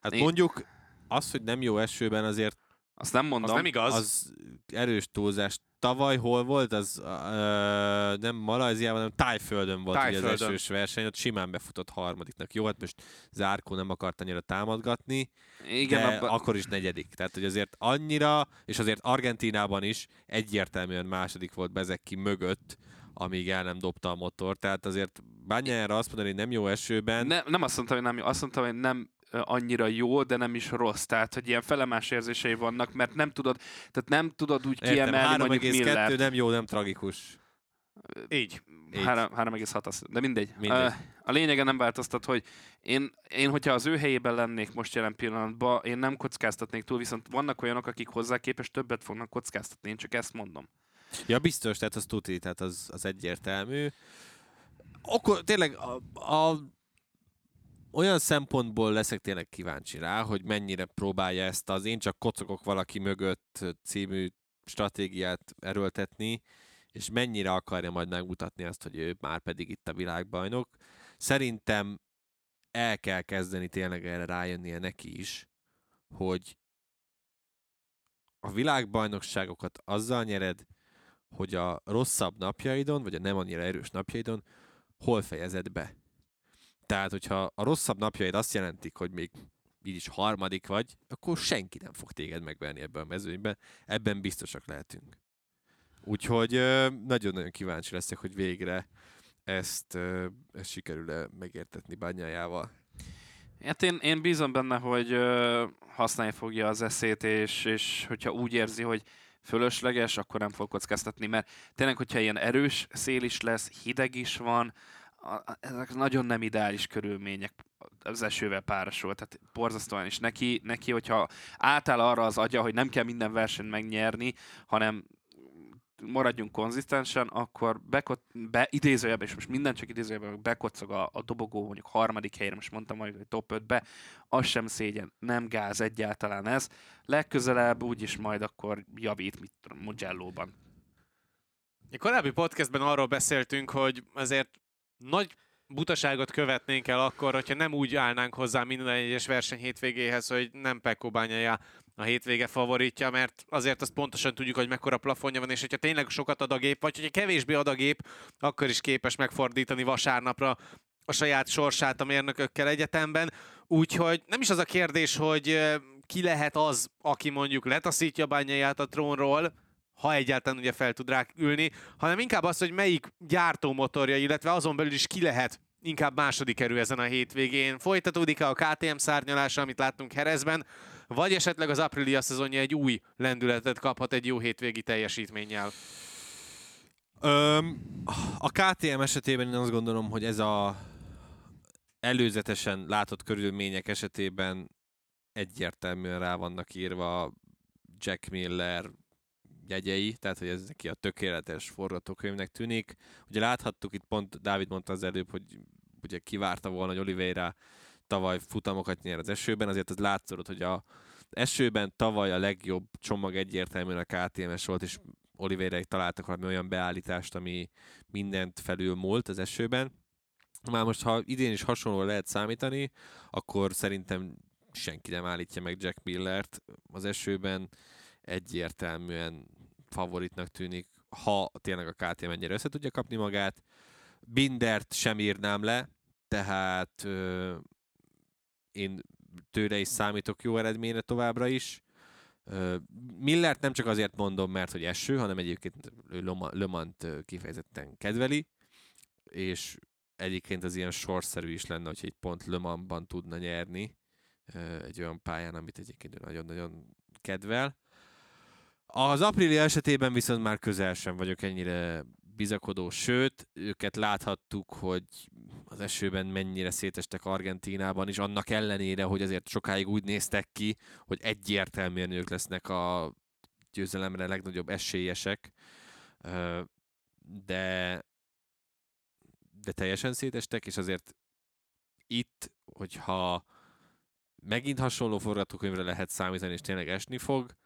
hát én- mondjuk az, hogy nem jó esőben azért Azt nem mondom. Az nem igaz. az erős túlzás. Tavaly hol volt? Az ö, nem Malajziában, hanem Tájföldön volt ugye az Tájföldön. esős verseny, ott simán befutott harmadiknak. Jó, hát most Zárkó nem akart annyira támadgatni, Igen, de abba, akkor is negyedik. Tehát, hogy azért annyira, és azért Argentínában is egyértelműen második volt Bezeki mögött, amíg el nem dobta a motor. Tehát azért Bányájára azt mondani, hogy nem jó esőben, ne, nem azt mondtam, hogy nem jó, azt mondtam, hogy nem annyira jó, de nem is rossz. Tehát, hogy ilyen felemás érzései vannak, mert nem tudod, tehát nem tudod úgy Értem, kiemelni mondjuk 3,2 Miller. nem jó, nem tragikus. Így. Így. 3,6 az, de mindegy. Mindegy. A lényege nem változtat, hogy én, én, hogyha az ő helyében lennék most jelen pillanatban, én nem kockáztatnék túl, viszont vannak olyanok, akik hozzá képest többet fognak kockáztatni, én csak ezt mondom. Ja, biztos, tehát az tuti, tehát az, az egyértelmű. Akkor tényleg a, a, olyan szempontból leszek tényleg kíváncsi rá, hogy mennyire próbálja ezt az én csak kocogok valaki mögött című stratégiát erőltetni, és mennyire akarja majd megmutatni azt, hogy ő már pedig itt a világbajnok. Szerintem el kell kezdeni tényleg erre rájönnie neki is, hogy a világbajnokságokat azzal nyered, hogy a rosszabb napjaidon, vagy a nem annyira erős napjaidon hol fejezed be. Tehát, hogyha a rosszabb napjaid azt jelentik, hogy még így is harmadik vagy, akkor senki nem fog téged megverni ebben a mezőnyben. Ebben biztosak lehetünk. Úgyhogy nagyon-nagyon kíváncsi leszek, hogy végre ezt, ezt sikerül-e megértetni bányájával. Hát én, én bízom benne, hogy használni fogja az eszét, és, és hogyha úgy érzi, hogy fölösleges, akkor nem fog kockáztatni, mert tényleg, hogyha ilyen erős szél is lesz, hideg is van, ezek nagyon nem ideális körülmények az esővel párosul, tehát borzasztóan is. Neki, neki, hogyha átáll arra az agya, hogy nem kell minden versenyt megnyerni, hanem maradjunk konzisztensen, akkor bekot, be, idézőjelben, és most minden csak idézőjelben, bekocog a, a dobogó mondjuk harmadik helyre, most mondtam majd, hogy top 5-be, az sem szégyen, nem gáz egyáltalán ez. Legközelebb úgyis majd akkor javít mit tudom, Mugello-ban. A korábbi podcastben arról beszéltünk, hogy azért nagy butaságot követnénk el akkor, hogyha nem úgy állnánk hozzá minden egyes verseny hétvégéhez, hogy nem Pekko Bányája a hétvége favoritja, mert azért azt pontosan tudjuk, hogy mekkora plafonja van, és hogyha tényleg sokat ad a gép, vagy hogyha kevésbé ad a gép, akkor is képes megfordítani vasárnapra a saját sorsát a mérnökökkel egyetemben. Úgyhogy nem is az a kérdés, hogy ki lehet az, aki mondjuk letaszítja bányáját a trónról, ha egyáltalán ugye fel tud rá ülni, hanem inkább az, hogy melyik gyártómotorja, illetve azon belül is ki lehet inkább második erő ezen a hétvégén. Folytatódik-e a KTM szárnyalása, amit láttunk Herezben, vagy esetleg az Aprilia szezonja egy új lendületet kaphat egy jó hétvégi teljesítménnyel? Öm, a KTM esetében én azt gondolom, hogy ez a előzetesen látott körülmények esetében egyértelműen rá vannak írva Jack Miller jegyei, tehát hogy ez neki a tökéletes forgatókönyvnek tűnik. Ugye láthattuk itt pont, Dávid mondta az előbb, hogy ugye kivárta volna, hogy Oliveira tavaly futamokat nyer az esőben, azért az látszott, hogy a esőben tavaly a legjobb csomag egyértelműen a KTM-es volt, és Oliveira találtak valami olyan beállítást, ami mindent felül múlt az esőben. Már most, ha idén is hasonló lehet számítani, akkor szerintem senki nem állítja meg Jack Millert az esőben. Egyértelműen favoritnak tűnik, ha tényleg a KTM ennyire össze tudja kapni magát. Bindert sem írnám le, tehát én tőle is számítok jó eredményre továbbra is. Millert nem csak azért mondom, mert hogy eső, hanem egyébként Lomant kifejezetten kedveli, és egyébként az ilyen sorszerű is lenne, hogy egy pont Lömanban tudna nyerni egy olyan pályán, amit egyébként nagyon-nagyon kedvel. Az Aprilia esetében viszont már közel sem vagyok ennyire bizakodó, sőt, őket láthattuk, hogy az esőben mennyire szétestek Argentínában is, annak ellenére, hogy azért sokáig úgy néztek ki, hogy egyértelműen ők lesznek a győzelemre legnagyobb esélyesek, de, de teljesen szétestek, és azért itt, hogyha megint hasonló forgatókönyvre lehet számítani, és tényleg esni fog,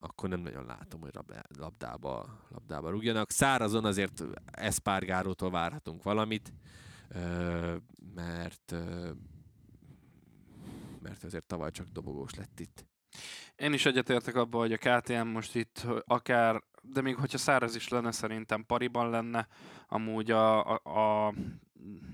akkor nem nagyon látom, hogy labdába, labdába rúgjanak. Szárazon azért Eszpárgárótól várhatunk valamit, mert, mert azért tavaly csak dobogós lett itt. Én is egyetértek abban, hogy a KTM most itt akár, de még hogyha száraz is lenne, szerintem pariban lenne, amúgy a, a, a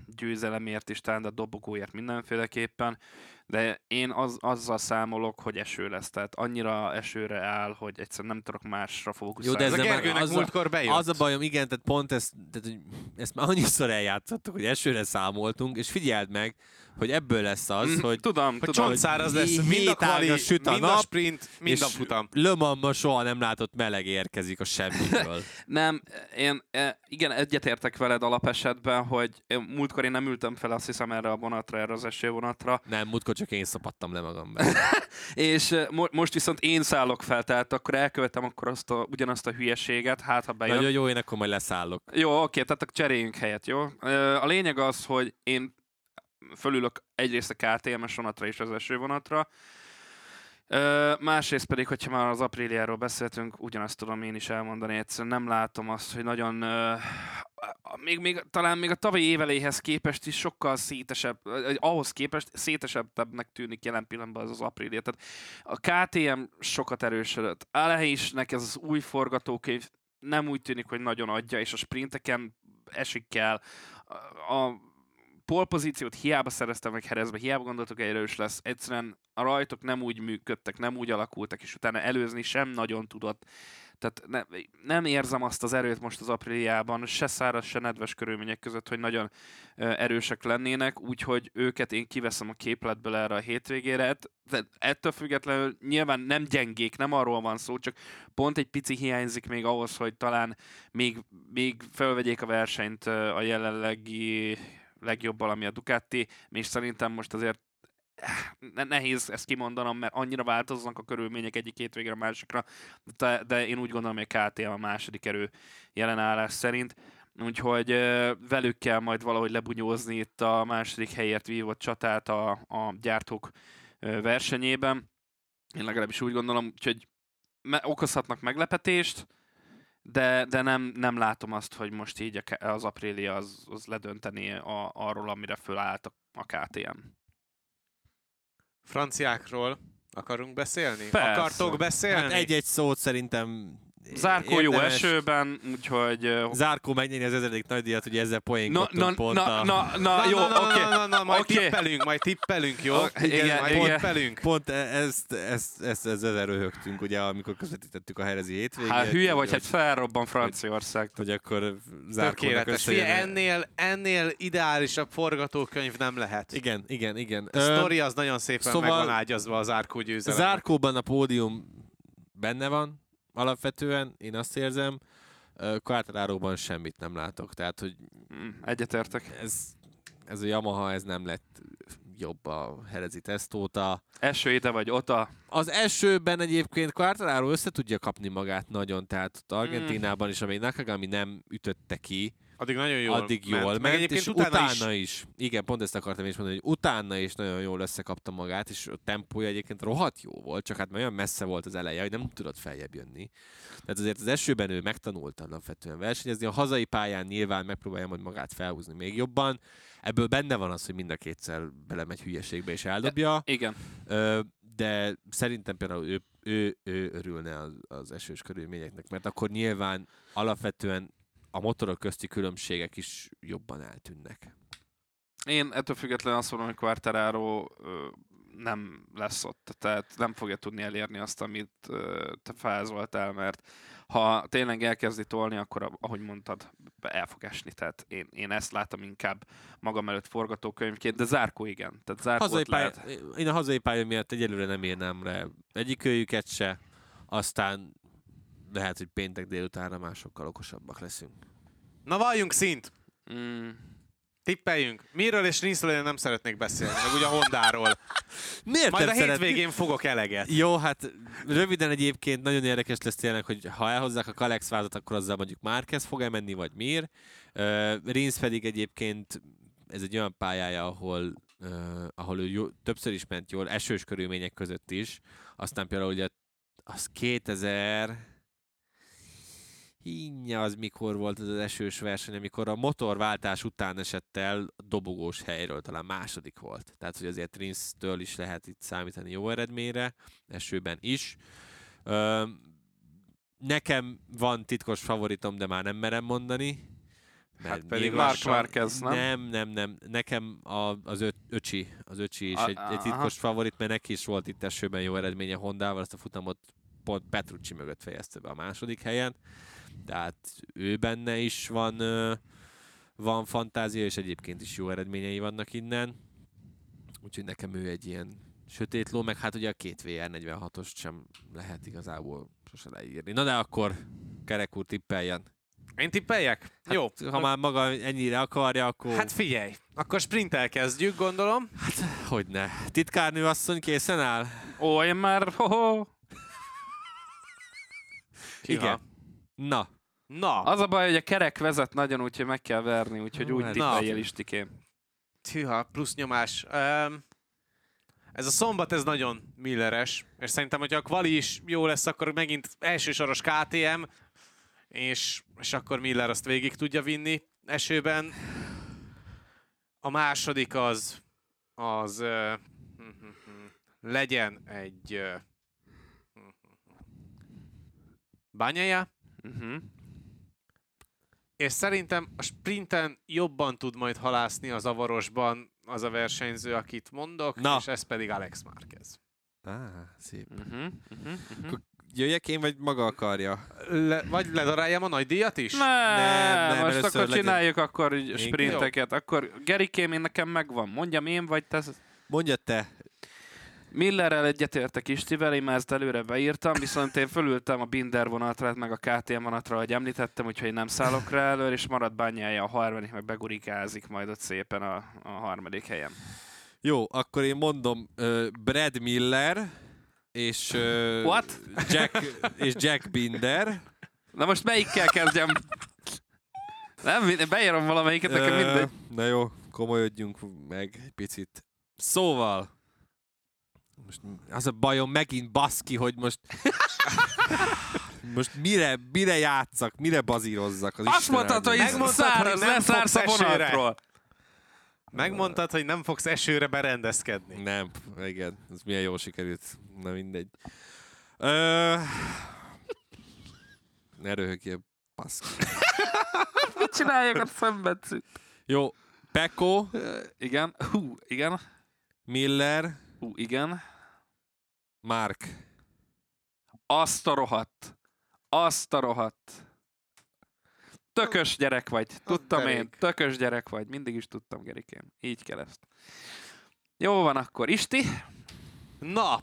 győzelemért is, talán a dobogóért mindenféleképpen de én az, azzal számolok, hogy eső lesz, tehát annyira esőre áll, hogy egyszerűen nem tudok másra fókuszálni. Jó, de ez, ez a az, múltkor bejött. Az a bajom, igen, tehát pont ezt, tehát, ezt már annyiszor eljátszottuk, hogy esőre számoltunk, és figyeld meg, hogy ebből lesz az, mm, hogy... Tudom, hogy tudom. száraz lesz, mind a kvali, süt a mind nap, a sprint, mind a futam. Lömanban soha nem látott meleg érkezik a semmiből. nem, én e, igen, egyetértek veled alapesetben, hogy múltkor én nem ültem fel, azt hiszem erre a vonatra, erre az esővonatra. Nem, múltkor csak én szapadtam le magam és mo- most viszont én szállok fel, tehát akkor elkövetem akkor azt a, ugyanazt a hülyeséget, hát ha bejön. Nagyon jó, én akkor majd leszállok. Jó, oké, tehát akkor cseréljünk helyet, jó? A lényeg az, hogy én fölülök egyrészt a KTM-es vonatra és az esővonatra, másrészt pedig, hogyha már az apríliáról beszéltünk, ugyanazt tudom én is elmondani, egyszerűen nem látom azt, hogy nagyon, még, még, talán még a tavalyi éveléhez képest is sokkal szétesebb, ahhoz képest szétesebbnek tűnik jelen pillanatban az az aprília. Tehát a KTM sokat erősödött. Alehésnek ez az új forgatókönyv nem úgy tűnik, hogy nagyon adja, és a sprinteken esik kell. A, polpozíciót hiába szereztem meg Herezbe, hiába gondoltuk, hogy erős lesz. Egyszerűen a rajtok nem úgy működtek, nem úgy alakultak, és utána előzni sem nagyon tudott. Tehát ne, nem érzem azt az erőt most az apríliában, se száraz, se nedves körülmények között, hogy nagyon erősek lennének, úgyhogy őket én kiveszem a képletből erre a hétvégére. De ettől függetlenül nyilván nem gyengék, nem arról van szó, csak pont egy pici hiányzik még ahhoz, hogy talán még, még felvegyék a versenyt a jelenlegi legjobb ami a Ducati, és szerintem most azért eh, nehéz ezt kimondanom, mert annyira változnak a körülmények egyik hétvégre a másikra, de, de én úgy gondolom, hogy a KTM a második erő jelenállás szerint. Úgyhogy velük kell majd valahogy lebunyózni itt a második helyért vívott csatát a, a gyártók versenyében. Én legalábbis úgy gondolom, hogy okozhatnak meglepetést, de, de nem, nem látom azt, hogy most így az Aprilia az, az ledönteni a, arról, amire fölállt a, a KTM. Franciákról akarunk beszélni? Persze. Akartok beszélni? Hát egy-egy szót szerintem Zárkó jó érdemes. esőben, úgyhogy... Zárkó megnyeri az ezredik nagydíjat, ugye ezzel Na, na, pont na, a... na, na, Na, jó, na, na, oké. na, na, na, majd Oké. tippelünk, majd tippelünk, jó? Ok, igen, majd igen. tippelünk. Pont e- ezt, ezt, ezt, ezzel röhögtünk, ugye, amikor közvetítettük a herezi hétvégét. Hát hülye vagy, hogy, hát felrobban Franciaország. hogy akkor Zárkónak összejön. ennél, ennél ideálisabb forgatókönyv nem lehet. Igen, igen, igen. A sztori az nagyon szépen szóval- meg van ágyazva az Árkó győzelem. Zárkóban a pódium benne van, alapvetően, én azt érzem. Quartararóban semmit nem látok, tehát, hogy Mm, Egyetértek. ez, ez a Yamaha, ez nem lett jobb a herezi teszt óta. Eső ide vagy ota. Az elsőben egyébként Quartararo össze tudja kapni magát nagyon, tehát ott Argentinában is, amíg Nakagami nem ütötte ki, Addig nagyon jól addig ment. jól Meg ment, egyébként és utána, utána, is. is. Igen, pont ezt akartam is mondani, hogy utána is nagyon jól összekapta magát, és a tempója egyébként rohadt jó volt, csak hát már olyan messze volt az eleje, hogy nem tudott feljebb jönni. Tehát azért az elsőben ő megtanult alapvetően versenyezni, a hazai pályán nyilván megpróbálja majd magát felhúzni még jobban. Ebből benne van az, hogy mind a kétszer belemegy hülyeségbe és eldobja, Igen. Ö, de szerintem például ő, ő, ő örülne az, az esős körülményeknek, mert akkor nyilván alapvetően a motorok közti különbségek is jobban eltűnnek. Én ettől függetlenül azt mondom, hogy Quartararo nem lesz ott, tehát nem fogja tudni elérni azt, amit te felzoltál, mert ha tényleg elkezdi tolni, akkor ahogy mondtad, el fog esni. Tehát én, én ezt látom inkább magam előtt forgatókönyvként, de Zárkó igen. Tehát Hazai Zárkót pálya, lehet. én a hazai pálya miatt egyelőre nem érnem rá egyik őjüket se, aztán lehet, hogy péntek délutánra másokkal okosabbak leszünk. Na valljunk szint! Mm, Tippeljünk. Miről és Rinszről nem szeretnék beszélni, meg ugye a Hondáról. Miért Majd a nem szeret- hétvégén fogok eleget. Jó, hát röviden egyébként nagyon érdekes lesz tényleg, hogy ha elhozzák a Kalex vázat, akkor azzal mondjuk Márquez fog elmenni, vagy Mir. Uh, Rins pedig egyébként ez egy olyan pályája, ahol, uh, ahol ő jó, többször is ment jól, esős körülmények között is. Aztán például ugye az 2000 Hinnye az mikor volt az, az esős verseny, amikor a motorváltás után esett el dobogós helyről, talán második volt. Tehát, hogy azért Rinsz-től is lehet itt számítani jó eredményre, esőben is. Ö, nekem van titkos favoritom, de már nem merem mondani. Hát pedig Marc Márquez, nem? nem, nem, nem. Nekem a, az ö, öcsi, az öcsi is A- egy, egy aha. titkos favorit, mert neki is volt itt esőben jó eredménye Hondával, azt a futamot pont Petrucci mögött fejezte be a második helyen. Tehát ő benne is van, van fantázia, és egyébként is jó eredményei vannak innen. Úgyhogy nekem ő egy ilyen sötét ló, meg hát ugye a két VR46-ost sem lehet igazából sose leírni. Na de akkor Kerek úr tippeljen. Én tippeljek? Hát, Jó. Ha már maga ennyire akarja, akkor... Hát figyelj, akkor sprinttel kezdjük, gondolom. hogy ne. Titkárnő asszony készen áll? Ó, én már... Ho, ho. Igen. Na, Na, Az a baj, hogy a kerek vezet nagyon, úgyhogy meg kell verni, úgyhogy úgy tippeljél. Istikém. Tűha, plusz nyomás. Um, ez a szombat, ez nagyon milleres, és szerintem, hogyha a kvali is jó lesz, akkor megint elsősoros KTM, és, és akkor Miller azt végig tudja vinni esőben. A második az, az uh, legyen egy uh, bányája, Uh-huh. és szerintem a sprinten jobban tud majd halászni a zavarosban az a versenyző, akit mondok, Na. és ez pedig Alex Márquez. Á, szép. Uh-huh. Uh-huh. Uh-huh. Jöjjek én, vagy maga akarja? Le, vagy ledaráljam a nagy díjat is? Ne, Nem, nem, most akkor legyen- csináljuk akkor így sprinteket. Akkor Gerikém, én nekem megvan. Mondjam én, vagy te... Mondja te. Millerrel egyetértek Istivel, én már ezt előre beírtam, viszont én fölültem a Binder vonatra, meg a KTM vonatra, ahogy említettem, úgyhogy nem szállok rá elő, és marad bányája a harmadik, meg begurikázik majd ott szépen a, a harmadik helyen. Jó, akkor én mondom uh, Brad Miller és, uh, What? Jack, és Jack Binder. Na most melyikkel kezdjem? Nem, beírom valamelyiket, nekem mindegy. Na jó, komolyodjunk meg egy picit. Szóval, most az a bajom megint baszki, hogy most Most mire, mire játszak, mire bazírozzak? Az Azt mondtad, hogy száraz, hogy nem leszársz a fogsz esőre. vonatról. Megmondtad, hogy nem fogsz esőre berendezkedni. Nem, igen, ez milyen jól sikerült. Na mindegy. Ö... Ne röhögjél, pasz. Mit csináljak a szembetszűt? Jó, Peko, Igen. Hú, igen. Miller, Hú, igen. Mark. Azt a rohadt. Azt a rohadt. Tökös gyerek vagy. Tudtam én. derék. Tökös gyerek vagy. Mindig is tudtam, Gerikém. Így kell ezt. Jó van akkor. Isti? Na!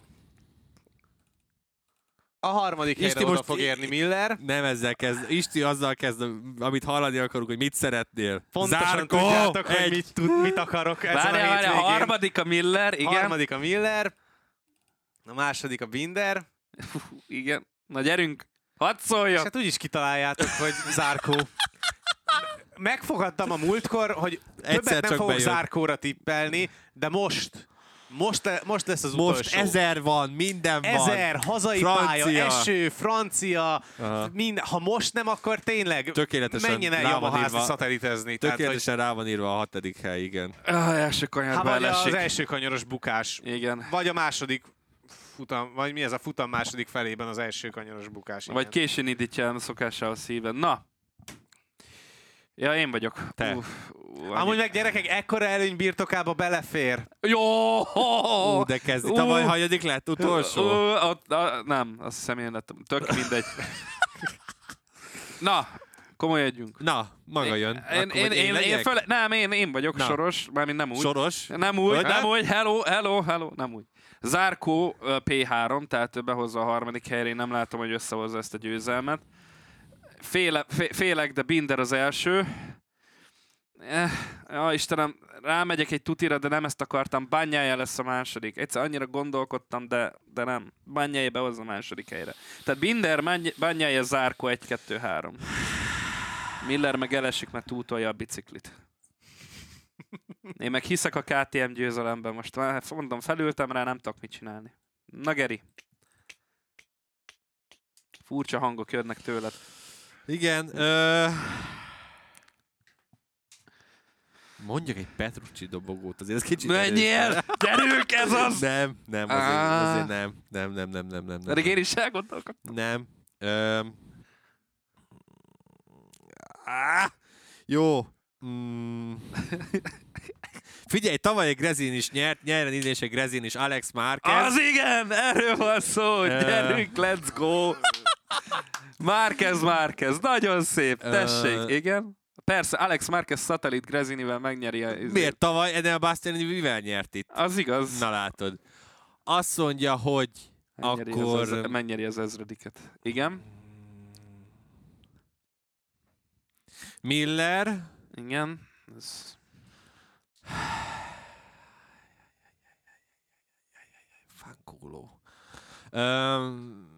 A harmadik Isti helyre oda most fog i- érni Miller. Nem ezzel kezd. Isti azzal kezd, amit hallani akarunk, hogy mit szeretnél. Pontosan Zárkó, tudjátok, hogy mit, tud, mit akarok ezen Várjál, a várjál. A harmadik a Miller. Igen. Harmadik a Miller. A második a Binder. Igen. Na gyerünk. Hadd És szóljon. hát úgyis kitaláljátok, hogy Zárkó. Megfogadtam a múltkor, hogy Egyszer többet nem fogok bejön. Zárkóra tippelni, de most, most, le, most lesz az Most utolsó. ezer van, minden van. Ezer, hazai Francia. pálya, eső, francia, Aha. mind, ha most nem, akkor tényleg Tökéletesen menjen el rá van Yamaházni írva. szatelitezni. Tehát, Tökéletesen rá van írva a hatodik hely, igen. Ah, első hát kanyarba vagy az első kanyaros bukás, Igen. vagy a második futam, vagy mi ez a futam második felében az első kanyaros bukás. Vagy igen. későn indítja a szokásához szíven. Na. Ja, én vagyok. Te. Uff, ú, Amúgy meg gyerekek, ekkora előny birtokába belefér. Jó! Ú, de kezdi. Ú. Tavaly hanyadik lett? Utolsó? Ö, ott, a, nem, azt hiszem én lettem. Tök mindegy. Na, komolyodjunk. Na, maga jön. Én, Akkor én, vagy én, én, én föl, nem, én, én vagyok Na. soros, mármint nem úgy. Soros? Nem úgy, Hogy? nem úgy, hello, hello, hello, nem úgy. Zárkó ö, P3, tehát ő behozza a harmadik helyre, én nem látom, hogy összehozza ezt a győzelmet. Féle, fé, félek, de Binder az első. Eh, ja, Istenem, rámegyek egy tutira, de nem ezt akartam. Bányája lesz a második. Egyszer annyira gondolkodtam, de, de nem. Bányája behozza a második helyre. Tehát Binder, Bányája, Zárkó 1-2-3. Miller meg elesik, mert túltolja a biciklit. Én meg hiszek a KTM győzelemben. Most már mondom, felültem rá, nem tudok mit csinálni. Na Geri. Furcsa hangok jönnek tőled. Igen. Ö... Mondjak egy Petrucci dobogót, azért ez kicsit... Menjél! Gyerünk, ez az! Nem, nem, azért, azért nem. Nem, nem, nem, nem, nem. Pedig én is elgondolkodtam. Nem. Á, jó. Mm. Figyelj, tavaly egy Grezin is nyert, nyeren idén is egy Grezin is, Alex Márquez. Az igen, erről van szó, gyerünk, let's go! Márquez, Márquez, nagyon szép, tessék, igen. Persze, Alex Márquez szatellit Grezinivel megnyeri a... Miért tavaly Enel Bastianini mivel nyert itt? Az igaz. Na látod. Azt mondja, hogy Megnyeri akkor... Az, az, megnyeri az ezrediket. Igen, Miller, igen. Ez... Fankóló. Um,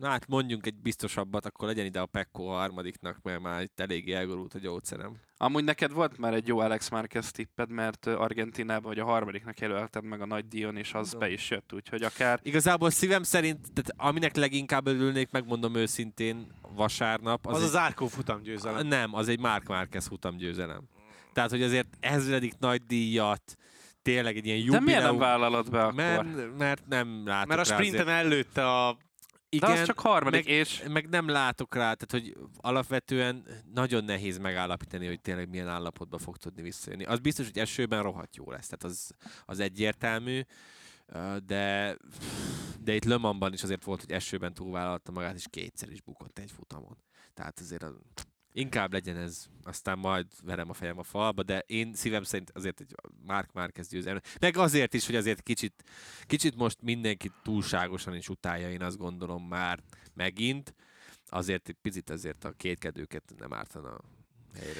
na hát mondjunk egy biztosabbat, akkor legyen ide a Pekko a harmadiknak, mert már itt eléggé elgorult a gyógyszerem. Amúgy neked volt már egy jó Alex Márquez tipped, mert Argentinában vagy a harmadiknak jelölted meg a nagy Dion, és az Tudom. be is jött, úgyhogy akár... Igazából szívem szerint, tehát aminek leginkább örülnék, megmondom őszintén, vasárnap. Az, az egy- a Zárkó futam győzelem. Nem, az egy Mark Márquez futam győzelem. Tehát, hogy azért ezredik nagy díjat, tényleg egy ilyen De jubileum. miért nem vállalod be akkor? mert, mert nem látok Mert a sprinten azért. előtte a... De Igen, az csak harmadik, meg, és... meg nem látok rá, tehát hogy alapvetően nagyon nehéz megállapítani, hogy tényleg milyen állapotba fog tudni visszajönni. Az biztos, hogy esőben rohadt jó lesz, tehát az, az egyértelmű, de, de itt Le Mansban is azért volt, hogy esőben túlvállalta magát, és kétszer is bukott egy futamon. Tehát azért az, inkább legyen ez, aztán majd verem a fejem a falba, de én szívem szerint azért egy Mark Márquez győzelem. Meg azért is, hogy azért kicsit, kicsit most mindenki túlságosan is utálja, én azt gondolom már megint. Azért egy picit azért a kétkedőket nem ártana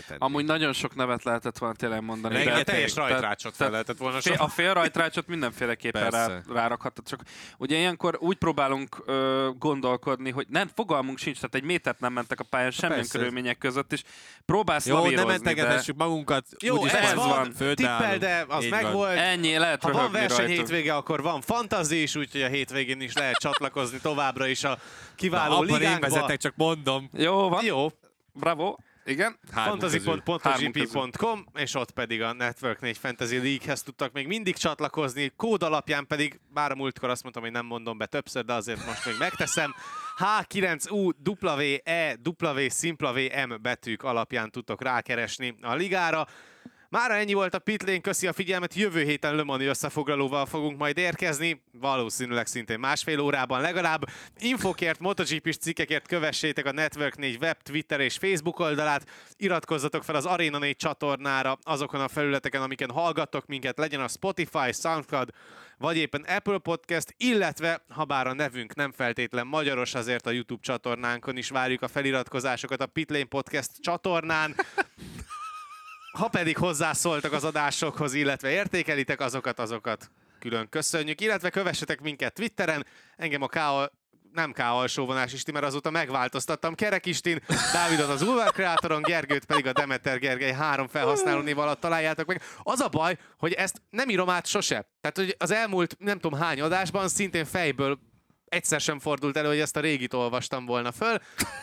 tenni. Amúgy nagyon sok nevet lehetett volna tényleg mondani. A de- teljes rajtrácsot fel lehetett volna Fél, sok. a fél rajtrácsot mindenféleképpen rá, Persze. rárakhatod, csak ugye ilyenkor úgy próbálunk ö, gondolkodni, hogy nem, fogalmunk sincs, tehát egy métert nem mentek a pályán semmilyen Persze. körülmények között, és próbálsz Jó, nem lavírozni, mentegetessük magunkat. Jó, úgyis ez van, van. tippel, de az Így meg van. volt. de ennyi, lehet Ha van verseny rajta. hétvége, akkor van fantazi is, úgyhogy a hétvégén is lehet csatlakozni továbbra is a kiváló Abban én ligánkba. vezetek, csak mondom. Jó van, Jó, bravo, igen. Fantasy.gp.com, és ott pedig a Network 4 Fantasy League-hez tudtak még mindig csatlakozni, kód alapján pedig, bár a múltkor azt mondtam, hogy nem mondom be többször, de azért most még megteszem, H9U WE W szimpla VM betűk alapján tudtok rákeresni a ligára. Mára ennyi volt a Pitlane, köszi a figyelmet, jövő héten Le Mani összefoglalóval fogunk majd érkezni, valószínűleg szintén másfél órában legalább. Infokért, MotoGP-s cikkekért kövessétek a Network 4 web, Twitter és Facebook oldalát, iratkozzatok fel az Arena 4 csatornára azokon a felületeken, amiken hallgattok minket, legyen a Spotify, Soundcloud, vagy éppen Apple Podcast, illetve, ha bár a nevünk nem feltétlen magyaros, azért a YouTube csatornánkon is várjuk a feliratkozásokat a Pitlane Podcast csatornán. Ha pedig hozzászóltak az adásokhoz, illetve értékelitek azokat, azokat külön köszönjük, illetve kövessetek minket Twitteren, engem a K nem K alsóvonás Isti, mert azóta megváltoztattam. Kerek Istin, Dávidot az Ulvar Kreatoron, Gergőt pedig a Demeter Gergely három felhasználó név alatt találjátok meg. Az a baj, hogy ezt nem írom át sose. Tehát, hogy az elmúlt nem tudom hány adásban szintén fejből egyszer sem fordult elő, hogy ezt a régit olvastam volna föl.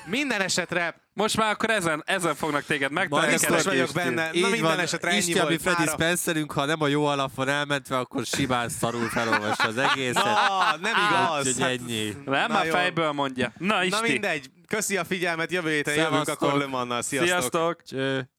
Minden esetre Most már akkor ezen, ezen fognak téged megtalálni. biztos vagyok benne. Na Így minden van, esetre ennyi Isti, ami volt Freddy. Spencerünk, ha nem a jó alap van elmentve, akkor simán szarul felolvassa az egészet. Na, nem igaz. Úgyhogy ennyi. Nem, Na már fejből mondja. Na, Isti. Na mindegy, köszi a figyelmet, jövő héten jövünk akkor Le Mannal. Sziasztok! Sziasztok! Cső.